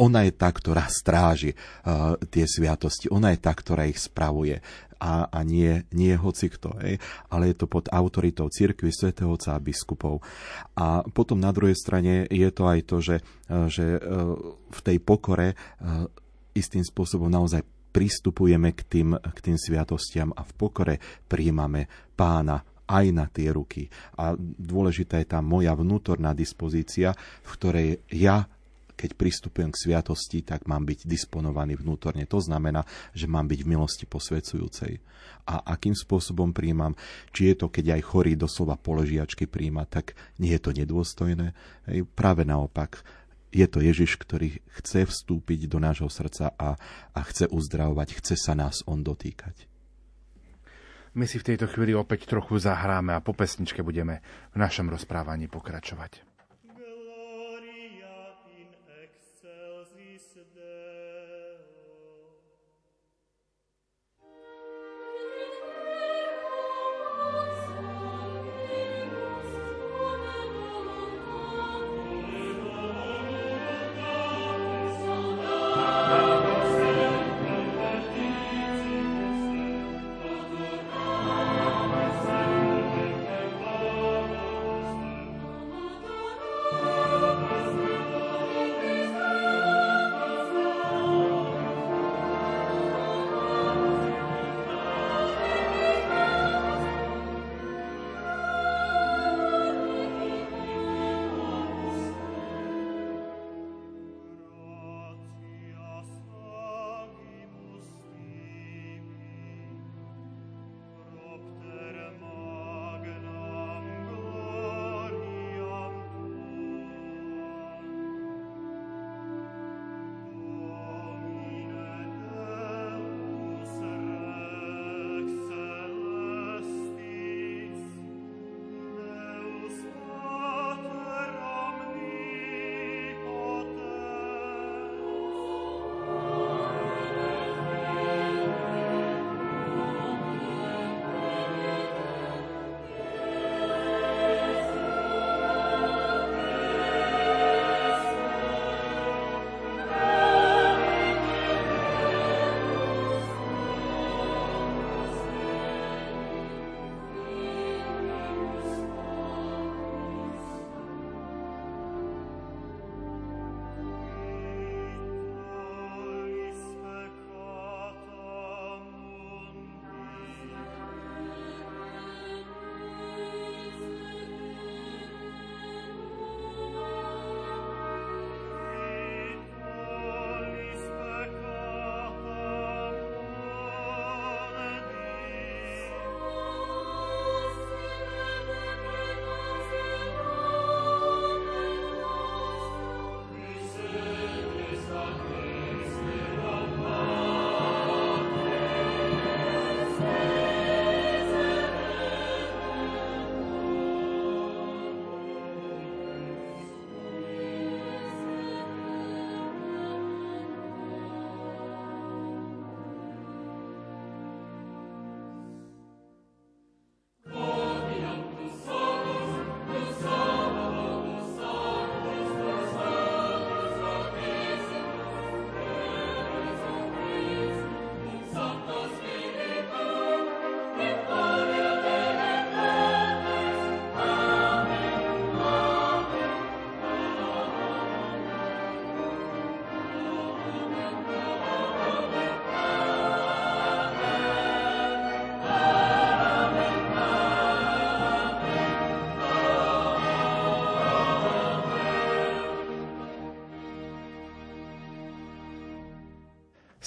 ona je tá, ktorá stráži uh, tie sviatosti, ona je tá, ktorá ich spravuje a, a nie, nie hoci kto, ej, ale je to pod autoritou cirkvi, svätého a biskupov. A potom na druhej strane je to aj to, že, uh, že uh, v tej pokore uh, istým spôsobom naozaj pristupujeme k tým, k tým sviatostiam a v pokore príjmame pána aj na tie ruky. A dôležitá je tá moja vnútorná dispozícia, v ktorej ja keď pristupujem k sviatosti, tak mám byť disponovaný vnútorne. To znamená, že mám byť v milosti posvedzujúcej. A akým spôsobom príjmam, či je to, keď aj chorý doslova poležiačky príjma, tak nie je to nedôstojné. Práve naopak, je to Ježiš, ktorý chce vstúpiť do nášho srdca a, a chce uzdravovať, chce sa nás on dotýkať. My si v tejto chvíli opäť trochu zahráme a po pesničke budeme v našom rozprávaní pokračovať.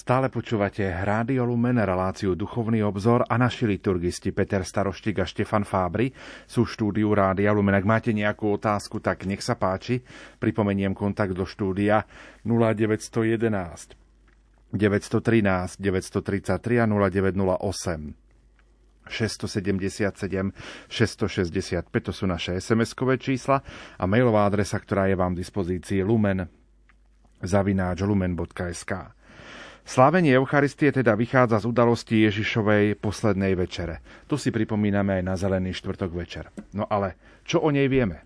Stále počúvate Rádio Lumen, reláciu Duchovný obzor a naši liturgisti Peter Staroštik a Štefan Fábry sú štúdiu Rádia Lumen. Ak máte nejakú otázku, tak nech sa páči. Pripomeniem kontakt do štúdia 0911 913 933 a 0908 677 665, to sú naše SMS-kové čísla a mailová adresa, ktorá je vám v dispozícii lumen zavináč lumen.sk. Slávenie Eucharistie teda vychádza z udalosti Ježišovej poslednej večere. Tu si pripomíname aj na Zelený štvrtok večer. No ale čo o nej vieme?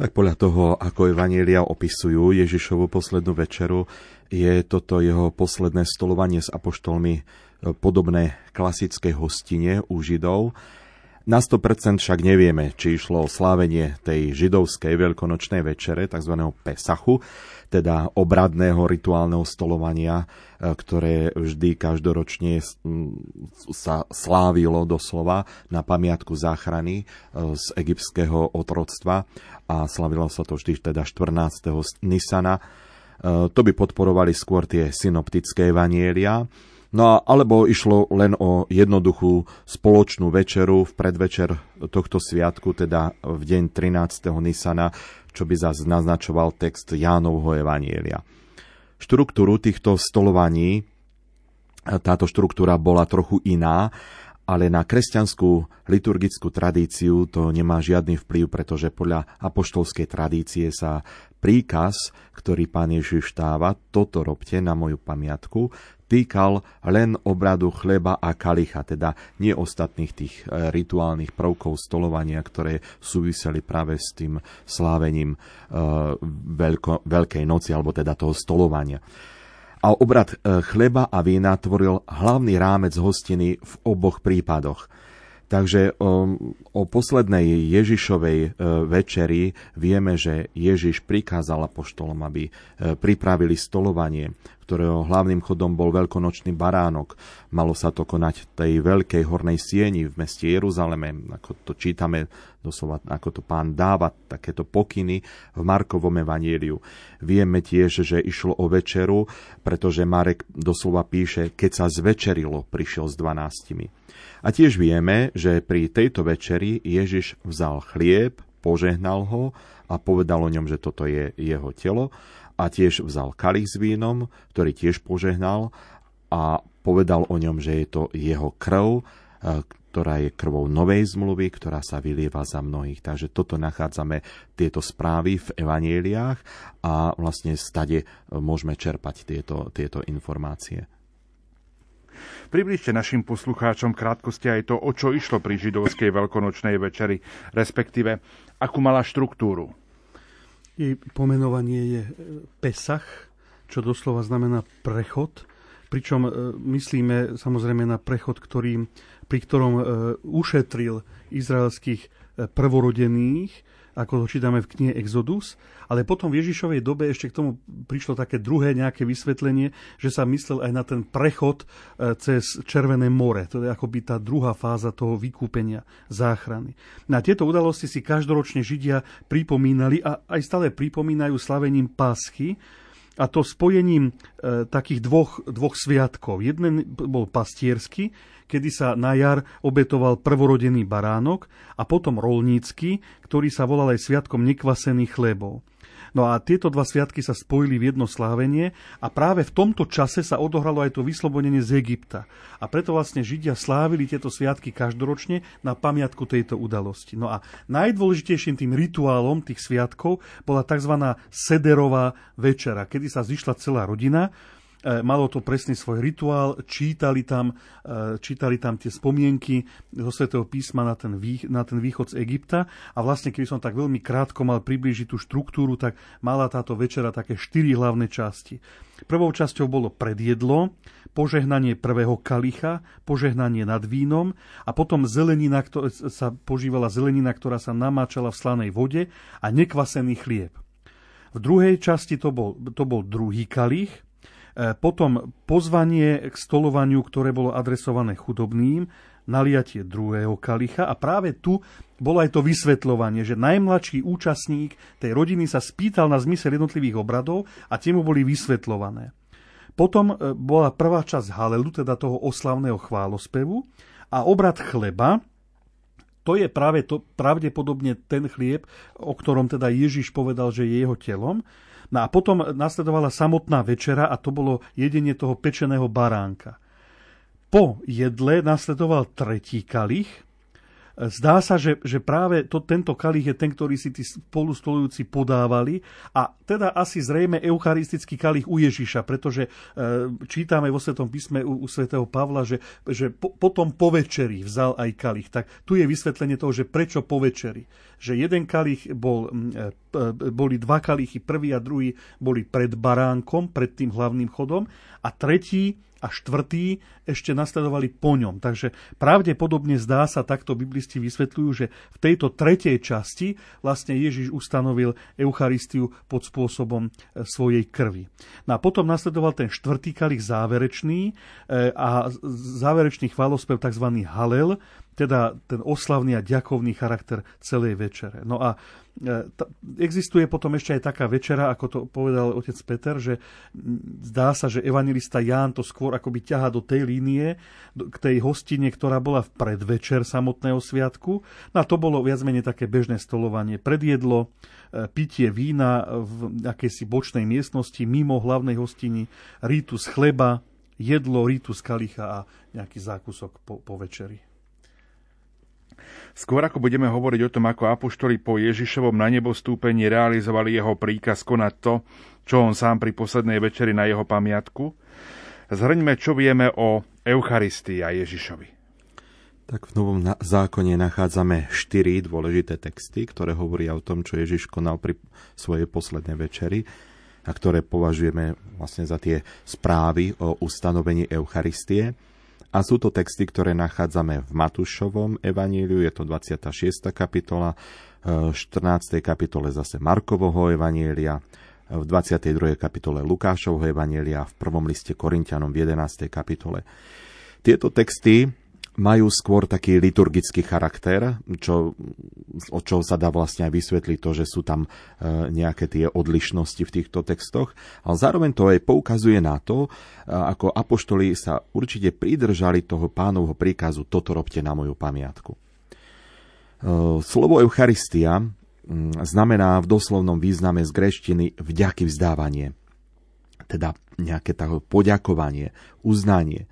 Tak podľa toho, ako Evanielia opisujú Ježišovu poslednú večeru, je toto jeho posledné stolovanie s apoštolmi e, podobné klasickej hostine u Židov. Na 100% však nevieme, či išlo o slávenie tej židovskej veľkonočnej večere, tzv. Pesachu, teda obradného rituálneho stolovania, e, ktoré vždy každoročne sa slávilo doslova na pamiatku záchrany e, z egyptského otroctva a slavilo sa to vždy teda 14. Nisana. E, to by podporovali skôr tie synoptické evanielia, No a, alebo išlo len o jednoduchú spoločnú večeru v predvečer tohto sviatku, teda v deň 13. Nisana, čo by zase naznačoval text Jánovho Evanielia. Štruktúru týchto stolovaní, táto štruktúra bola trochu iná, ale na kresťanskú liturgickú tradíciu to nemá žiadny vplyv, pretože podľa apoštolskej tradície sa príkaz, ktorý pán Ježiš dáva, toto robte na moju pamiatku, týkal len obradu chleba a kalicha, teda nie ostatných tých e, rituálnych prvkov stolovania, ktoré súviseli práve s tým slávením e, veľko, Veľkej noci, alebo teda toho stolovania. A obrad e, chleba a vína tvoril hlavný rámec hostiny v oboch prípadoch – Takže o, o poslednej Ježišovej e, večeri vieme, že Ježiš prikázal apoštolom, aby e, pripravili stolovanie, ktorého hlavným chodom bol veľkonočný baránok. Malo sa to konať v tej veľkej hornej sieni v meste Jeruzaleme, ako to čítame doslova, ako to pán dáva takéto pokyny v Markovom evanieliu. Vieme tiež, že išlo o večeru, pretože Marek doslova píše, keď sa zvečerilo, prišiel s dvanáctimi. A tiež vieme, že pri tejto večeri Ježiš vzal chlieb, požehnal ho a povedal o ňom, že toto je jeho telo a tiež vzal kalich s vínom, ktorý tiež požehnal a povedal o ňom, že je to jeho krv, e, ktorá je krvou novej zmluvy, ktorá sa vylieva za mnohých. Takže toto nachádzame tieto správy v evanieliách a vlastne stade môžeme čerpať tieto, tieto informácie. Približte našim poslucháčom krátkosti aj to, o čo išlo pri židovskej veľkonočnej večeri, respektíve akú mala štruktúru. Jej pomenovanie je e, Pesach, čo doslova znamená prechod, pričom e, myslíme samozrejme na prechod, ktorý, pri ktorom e, ušetril izraelských prvorodených, ako to čítame v knihe Exodus, ale potom v Ježišovej dobe ešte k tomu prišlo také druhé nejaké vysvetlenie, že sa myslel aj na ten prechod e, cez Červené more. To je akoby tá druhá fáza toho vykúpenia, záchrany. Na tieto udalosti si každoročne Židia pripomínali a aj stále pripomínajú slavením Páschy, a to spojením e, takých dvoch, dvoch sviatkov. Jeden bol pastiersky, kedy sa na jar obetoval prvorodený baránok a potom rolnícky, ktorý sa volal aj sviatkom nekvasených chlebov. No a tieto dva sviatky sa spojili v jedno slávenie a práve v tomto čase sa odohralo aj to vyslobodenie z Egypta. A preto vlastne Židia slávili tieto sviatky každoročne na pamiatku tejto udalosti. No a najdôležitejším tým rituálom tých sviatkov bola tzv. sederová večera, kedy sa zišla celá rodina malo to presný svoj rituál, čítali tam, e, čítali tam tie spomienky zo svätého písma na ten, na ten východ z Egypta a vlastne keby som tak veľmi krátko mal priblížiť tú štruktúru, tak mala táto večera také štyri hlavné časti. Prvou časťou bolo predjedlo, požehnanie prvého kalicha, požehnanie nad vínom a potom zelenina, ktorá sa požívala zelenina, ktorá sa namáčala v slanej vode a nekvasený chlieb. V druhej časti to bol, to bol druhý kalich, E, potom pozvanie k stolovaniu, ktoré bolo adresované chudobným, naliatie druhého kalicha a práve tu bolo aj to vysvetľovanie, že najmladší účastník tej rodiny sa spýtal na zmysel jednotlivých obradov a tie mu boli vysvetľované. Potom e, bola prvá časť Halelu, teda toho oslavného chválospevu a obrad chleba, to je práve to, pravdepodobne ten chlieb, o ktorom teda Ježiš povedal, že je jeho telom. No a potom nasledovala samotná večera a to bolo jedenie toho pečeného baránka. Po jedle nasledoval tretí kalich, Zdá sa, že, že práve to, tento kalich je ten, ktorý si tí spolustolujúci podávali a teda asi zrejme eucharistický kalich u Ježiša, pretože e, čítame vo Svetom písme u, u svätého Pavla, že, že po, potom po večeri vzal aj kalich. Tak tu je vysvetlenie toho, že prečo po večeri. Že jeden kalich bol, e, e, boli dva kalichy, prvý a druhý boli pred baránkom, pred tým hlavným chodom a tretí a štvrtý ešte nasledovali po ňom. Takže pravdepodobne zdá sa, takto biblisti vysvetľujú, že v tejto tretej časti vlastne Ježiš ustanovil Eucharistiu pod spôsobom e, svojej krvi. No a potom nasledoval ten štvrtý kalich záverečný e, a záverečný chválospev tzv. Halel, teda ten oslavný a ďakovný charakter celej večere. No a existuje potom ešte aj taká večera, ako to povedal otec Peter, že zdá sa, že evangelista Ján to skôr akoby ťaha do tej línie, k tej hostine, ktorá bola v predvečer samotného sviatku. No a to bolo viac menej také bežné stolovanie. Predjedlo, e, pitie vína v akejsi bočnej miestnosti mimo hlavnej hostiny, rítus chleba, jedlo, rítus kalicha a nejaký zákusok po, po večeri. Skôr ako budeme hovoriť o tom, ako apoštoli po Ježišovom na nebo stúpení realizovali jeho príkaz konať to, čo on sám pri poslednej večeri na jeho pamiatku, zhrňme, čo vieme o Eucharistii a Ježišovi. Tak v Novom zákone nachádzame štyri dôležité texty, ktoré hovoria o tom, čo Ježiš konal pri svojej poslednej večeri a ktoré považujeme vlastne za tie správy o ustanovení Eucharistie. A sú to texty, ktoré nachádzame v Matúšovom evaníliu, je to 26. kapitola, v 14. kapitole zase Markovho evanielia, v 22. kapitole Lukášovho evanielia, v prvom liste Korintianom v 11. kapitole. Tieto texty majú skôr taký liturgický charakter, čo, o čo sa dá vlastne aj vysvetliť to, že sú tam e, nejaké tie odlišnosti v týchto textoch, ale zároveň to aj poukazuje na to, e, ako apoštoli sa určite pridržali toho pánovho príkazu toto robte na moju pamiatku. E, slovo Eucharistia znamená v doslovnom význame z greštiny vďaky vzdávanie, teda nejaké tako poďakovanie, uznanie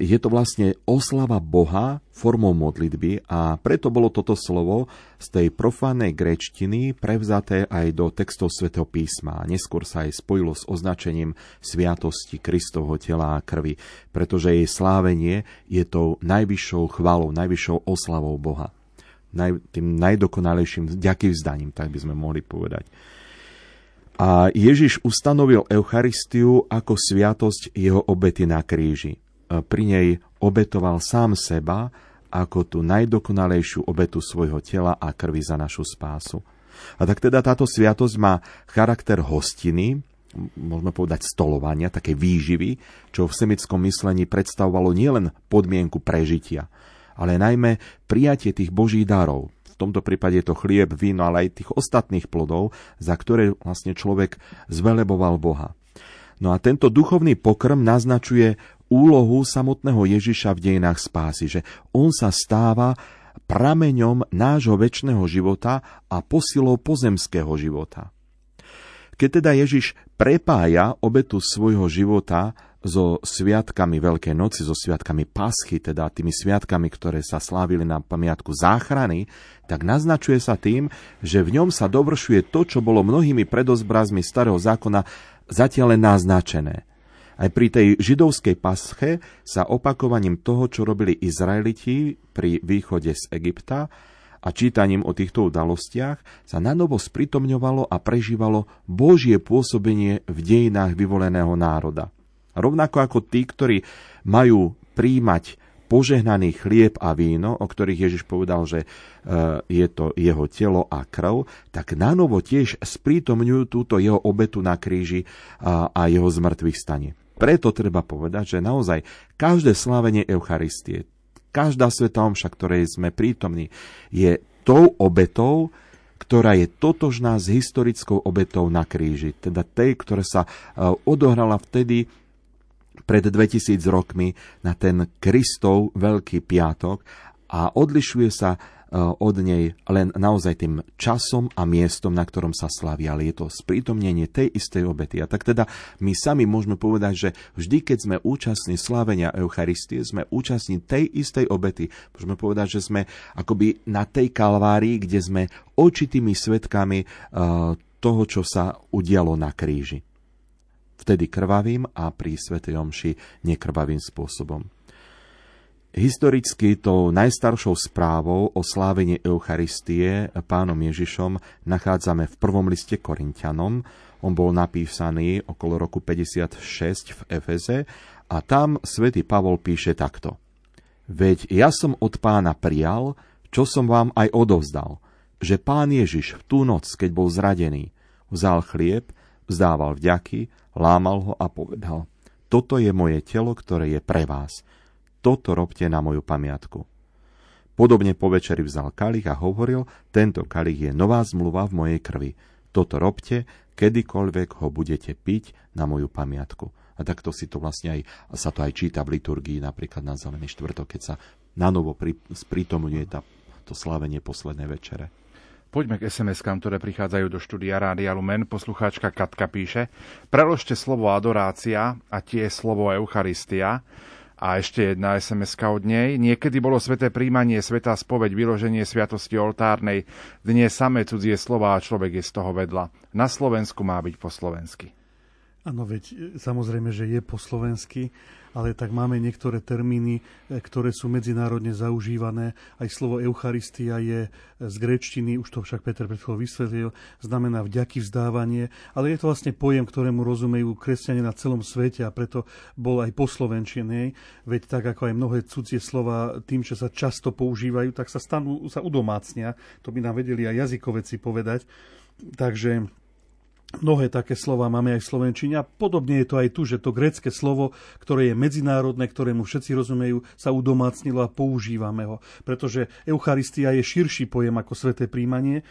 je to vlastne oslava Boha formou modlitby a preto bolo toto slovo z tej profánnej grečtiny prevzaté aj do textov svätého písma neskôr sa aj spojilo s označením sviatosti Kristovho tela a krvi, pretože jej slávenie je tou najvyššou chválou, najvyššou oslavou Boha. Naj, tým najdokonalejším vzdaním, tak by sme mohli povedať. A Ježiš ustanovil Eucharistiu ako sviatosť jeho obety na kríži pri nej obetoval sám seba ako tú najdokonalejšiu obetu svojho tela a krvi za našu spásu. A tak teda táto sviatosť má charakter hostiny, môžeme povedať stolovania, také výživy, čo v semickom myslení predstavovalo nielen podmienku prežitia, ale najmä prijatie tých božích darov. V tomto prípade je to chlieb, víno, ale aj tých ostatných plodov, za ktoré vlastne človek zveleboval Boha. No a tento duchovný pokrm naznačuje úlohu samotného Ježiša v dejinách spásy, že on sa stáva prameňom nášho väčšného života a posilou pozemského života. Keď teda Ježiš prepája obetu svojho života so sviatkami Veľkej noci, so sviatkami Paschy, teda tými sviatkami, ktoré sa slávili na pamiatku záchrany, tak naznačuje sa tým, že v ňom sa dovršuje to, čo bolo mnohými predozbrazmi starého zákona zatiaľ len naznačené. Aj pri tej židovskej pasche sa opakovaním toho, čo robili Izraeliti pri východe z Egypta a čítaním o týchto udalostiach sa nanovo spritomňovalo a prežívalo Božie pôsobenie v dejinách vyvoleného národa. Rovnako ako tí, ktorí majú príjmať požehnaný chlieb a víno, o ktorých Ježiš povedal, že e, je to jeho telo a krv, tak nanovo tiež sprítomňujú túto jeho obetu na kríži a, jeho zmrtvých stane. Preto treba povedať, že naozaj každé slávenie Eucharistie, každá sveta omša, ktorej sme prítomní, je tou obetou, ktorá je totožná s historickou obetou na kríži, teda tej, ktorá sa odohrala vtedy pred 2000 rokmi na ten Kristov Veľký piatok a odlišuje sa Eh, od nej len naozaj tým časom a miestom, na ktorom sa slaví, ale je to sprítomnenie tej istej obety. A tak teda my sami môžeme povedať, že vždy, keď sme účastní slávenia Eucharistie, sme účastní tej istej obety. Môžeme povedať, že sme akoby na tej kalvárii, kde sme očitými svetkami eh, toho, čo sa udialo na kríži. Vtedy krvavým a pri Svetej Omši nekrvavým spôsobom. Historicky tou najstaršou správou o slávení Eucharistie pánom Ježišom nachádzame v prvom liste Korintianom. On bol napísaný okolo roku 56 v Efeze a tam svätý Pavol píše takto. Veď ja som od pána prijal, čo som vám aj odovzdal, že pán Ježiš v tú noc, keď bol zradený, vzal chlieb, vzdával vďaky, lámal ho a povedal, toto je moje telo, ktoré je pre vás – toto robte na moju pamiatku. Podobne po večeri vzal kalich a hovoril, tento kalich je nová zmluva v mojej krvi. Toto robte, kedykoľvek ho budete piť na moju pamiatku. A takto si to vlastne aj, sa to aj číta v liturgii, napríklad na zelený štvrtok, keď sa na novo sprítomňuje to slávenie poslednej večere. Poďme k SMS-kám, ktoré prichádzajú do štúdia Rádia Lumen. Poslucháčka Katka píše, preložte slovo adorácia a tie slovo Eucharistia. A ešte jedna sms od nej. Niekedy bolo sveté príjmanie, svetá spoveď, vyloženie sviatosti oltárnej. Dnes samé cudzie slova a človek je z toho vedľa. Na Slovensku má byť po slovensky. Áno, veď samozrejme, že je po slovensky ale tak máme niektoré termíny, e, ktoré sú medzinárodne zaužívané. Aj slovo Eucharistia je e, z gréčtiny, už to však Peter pred vysvetlil, znamená vďaky vzdávanie, ale je to vlastne pojem, ktorému rozumejú kresťania na celom svete a preto bol aj poslovenčený. Veď tak ako aj mnohé cudzie slova tým, že sa často používajú, tak sa stanú, sa udomácnia. To by nám vedeli aj jazykoveci povedať. Takže Mnohé také slova máme aj v Slovenčine a podobne je to aj tu, že to grécke slovo, ktoré je medzinárodné, ktorému všetci rozumejú, sa udomácnilo a používame ho. Pretože Eucharistia je širší pojem ako sveté príjmanie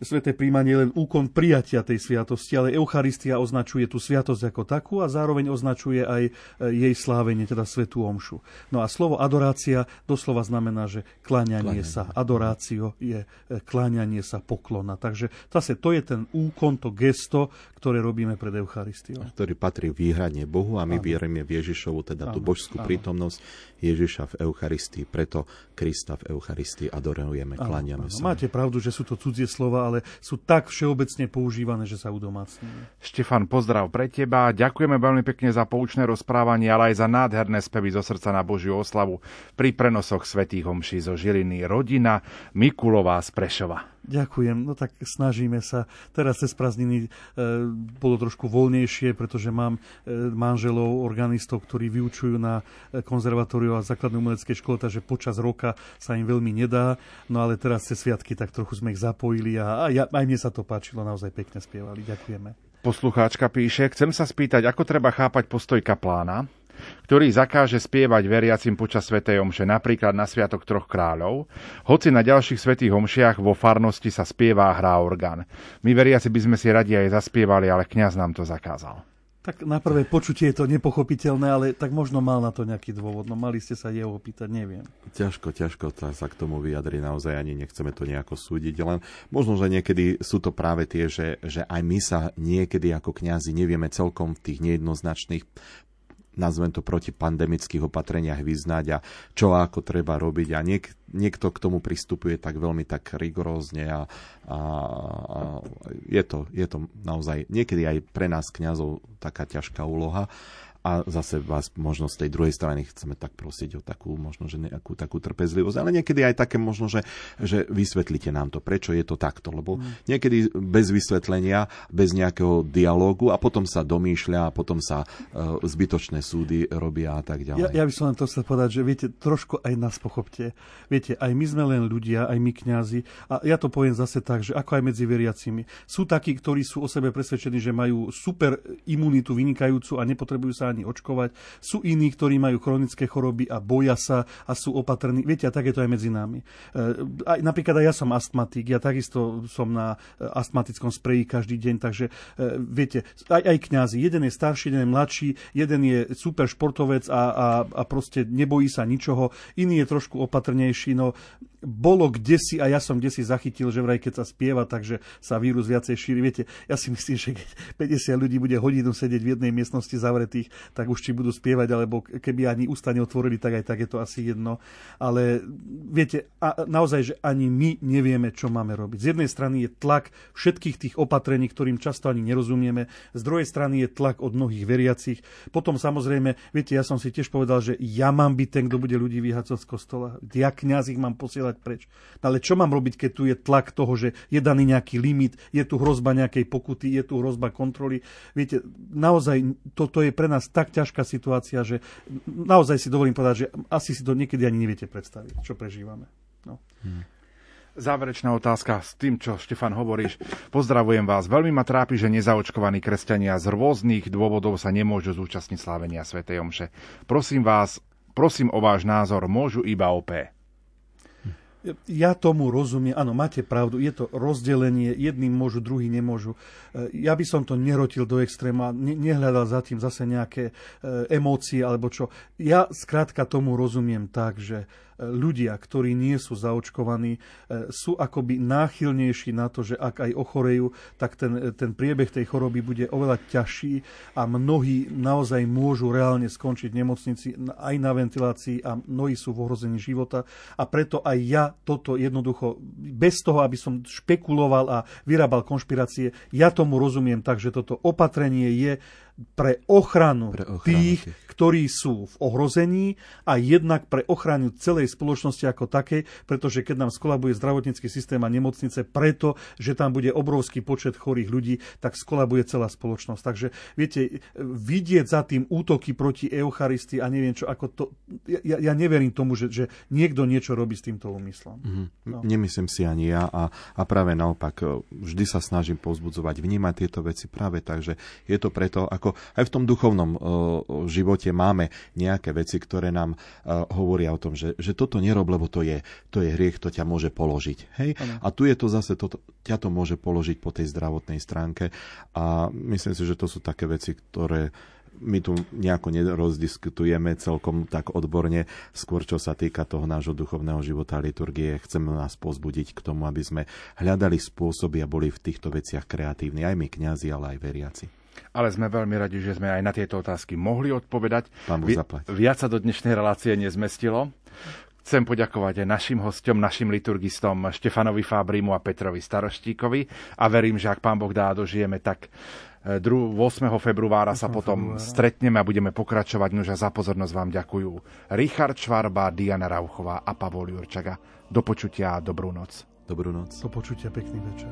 Sveté príjmanie je len úkon prijatia tej sviatosti, ale Eucharistia označuje tú sviatosť ako takú a zároveň označuje aj e, jej slávenie, teda svetú omšu. No a slovo adorácia doslova znamená, že kláňanie sa. Adorácio je e, kláňanie sa poklona. Takže zase to je ten úkon, to gesto, ktoré robíme pred Eucharistiou. Ktorý patrí výhradne Bohu a my vieme v Ježišovu, teda tú božskú prítomnosť Ježiša v Eucharistii. Preto Krista v Eucharistii adorujeme, kláňame sa. Máte pravdu, že sú to cudzie slova, ale sú tak všeobecne používané, že sa udomácňujú. Štefan, pozdrav pre teba. Ďakujeme veľmi pekne za poučné rozprávanie, ale aj za nádherné spevy zo srdca na Božiu oslavu pri prenosoch svätých homší zo Žiliny. Rodina Mikulová z Prešova. Ďakujem, no tak snažíme sa. Teraz cez prázdniny e, bolo trošku voľnejšie, pretože mám e, manželov, organistov, ktorí vyučujú na e, konzervatóriu a základnej umeleckej škole, takže počas roka sa im veľmi nedá. No ale teraz cez sviatky tak trochu sme ich zapojili a, a ja, aj mne sa to páčilo, naozaj pekne spievali. Ďakujeme. Poslucháčka píše, chcem sa spýtať, ako treba chápať postoj kaplána, ktorý zakáže spievať veriacim počas Svetej Omše, napríklad na Sviatok troch kráľov, hoci na ďalších Svetých Omšiach vo farnosti sa spieva a hrá orgán. My veriaci by sme si radi aj zaspievali, ale kňaz nám to zakázal. Tak na prvé počutie je to nepochopiteľné, ale tak možno mal na to nejaký dôvod. No mali ste sa jeho opýtať, neviem. Ťažko, ťažko sa k tomu vyjadri naozaj ani nechceme to nejako súdiť, len možno, že niekedy sú to práve tie, že, že aj my sa niekedy ako kňazi nevieme celkom v tých nejednoznačných nazvem to proti pandemických opatreniach vyznať a čo ako treba robiť. A niek, niekto k tomu pristupuje tak veľmi tak rigorózne a, a, a je, to, je to naozaj niekedy aj pre nás kňazov taká ťažká úloha a zase vás možno z tej druhej strany chceme tak prosiť o takú možno, že nejakú takú trpezlivosť, ale niekedy aj také možno, že, že vysvetlite nám to, prečo je to takto, lebo mm. niekedy bez vysvetlenia, bez nejakého dialógu a potom sa domýšľa a potom sa uh, zbytočné súdy robia a tak ďalej. Ja, ja by som len to chcel povedať, že viete, trošku aj nás pochopte. Viete, aj my sme len ľudia, aj my kňazi a ja to poviem zase tak, že ako aj medzi veriacimi. Sú takí, ktorí sú o sebe presvedčení, že majú super imunitu vynikajúcu a nepotrebujú sa bráni očkovať. Sú iní, ktorí majú chronické choroby a boja sa a sú opatrní. Viete, a tak je to aj medzi nami. Aj, napríklad aj ja som astmatik, ja takisto som na astmatickom spreji každý deň, takže viete, aj, aj kňazi, jeden je starší, jeden je mladší, jeden je super športovec a, a, a proste nebojí sa ničoho, iný je trošku opatrnejší, no bolo kde si a ja som kde si zachytil, že vraj keď sa spieva, takže sa vírus viacej šíri. Viete, ja si myslím, že keď 50 ľudí bude hodinu sedieť v jednej miestnosti zavretých, tak už či budú spievať, alebo keby ani ústa neotvorili, tak aj tak je to asi jedno. Ale viete, a naozaj, že ani my nevieme, čo máme robiť. Z jednej strany je tlak všetkých tých opatrení, ktorým často ani nerozumieme, z druhej strany je tlak od mnohých veriacich. Potom samozrejme, viete, ja som si tiež povedal, že ja mám byť ten, kto bude ľudí vyhacovať z kostola. Ja kňaz ich mám posielať dávať preč. No ale čo mám robiť, keď tu je tlak toho, že je daný nejaký limit, je tu hrozba nejakej pokuty, je tu hrozba kontroly. Viete, naozaj toto je pre nás tak ťažká situácia, že naozaj si dovolím povedať, že asi si to niekedy ani neviete predstaviť, čo prežívame. No. Hmm. Záverečná otázka s tým, čo Štefan hovoríš. Pozdravujem vás. Veľmi ma trápi, že nezaočkovaní kresťania z rôznych dôvodov sa nemôžu zúčastniť slávenia Sv. Omše. Prosím vás, prosím o váš názor, môžu iba OP. Ja tomu rozumiem, áno, máte pravdu, je to rozdelenie, jedným môžu, druhý nemôžu. E, ja by som to nerotil do extréma, nehľadal za tým zase nejaké e, emócie alebo čo. Ja skrátka tomu rozumiem tak, že ľudia, ktorí nie sú zaočkovaní, e, sú akoby náchylnejší na to, že ak aj ochorejú, tak ten, ten priebeh tej choroby bude oveľa ťažší a mnohí naozaj môžu reálne skončiť v nemocnici aj na ventilácii a mnohí sú v ohrození života. A preto aj ja toto jednoducho, bez toho, aby som špekuloval a vyrábal konšpirácie, ja tomu rozumiem tak, že toto opatrenie je pre ochranu, pre ochranu tých, tých, ktorí sú v ohrození a jednak pre ochranu celej spoločnosti ako takej, pretože keď nám skolabuje zdravotnícky systém a nemocnice preto, že tam bude obrovský počet chorých ľudí, tak skolabuje celá spoločnosť. Takže viete, vidieť za tým útoky proti Eucharistii a neviem čo, ako to, ja, ja neverím tomu, že, že niekto niečo robí s týmto úmyslom. Mm-hmm. No. Nemyslím si ani ja a, a práve naopak vždy sa snažím pozbudzovať, vnímať tieto veci práve tak, že je to preto, ako aj v tom duchovnom uh, živote máme nejaké veci, ktoré nám uh, hovoria o tom, že, že toto nerob, lebo to je, to je hriech, to ťa môže položiť. Hej? A tu je to zase, to, ťa to môže položiť po tej zdravotnej stránke a myslím si, že to sú také veci, ktoré my tu nejako nerozdiskutujeme celkom tak odborne, skôr čo sa týka toho nášho duchovného života a liturgie. Chceme nás pozbudiť k tomu, aby sme hľadali spôsoby a boli v týchto veciach kreatívni, aj my kňazi, ale aj veriaci ale sme veľmi radi, že sme aj na tieto otázky mohli odpovedať. Pán Vi- viac sa do dnešnej relácie nezmestilo. Chcem poďakovať aj našim hostom, našim liturgistom Štefanovi Fábrimu a Petrovi Staroštíkovi a verím, že ak pán Boh dá, dožijeme, tak 8. E, februára sa potom februára. stretneme a budeme pokračovať. Nož a za pozornosť vám ďakujú Richard Švarba, Diana Rauchová a Pavol Jurčaga. Do počutia a dobrú noc. Dobrú noc. Do počutia, pekný večer.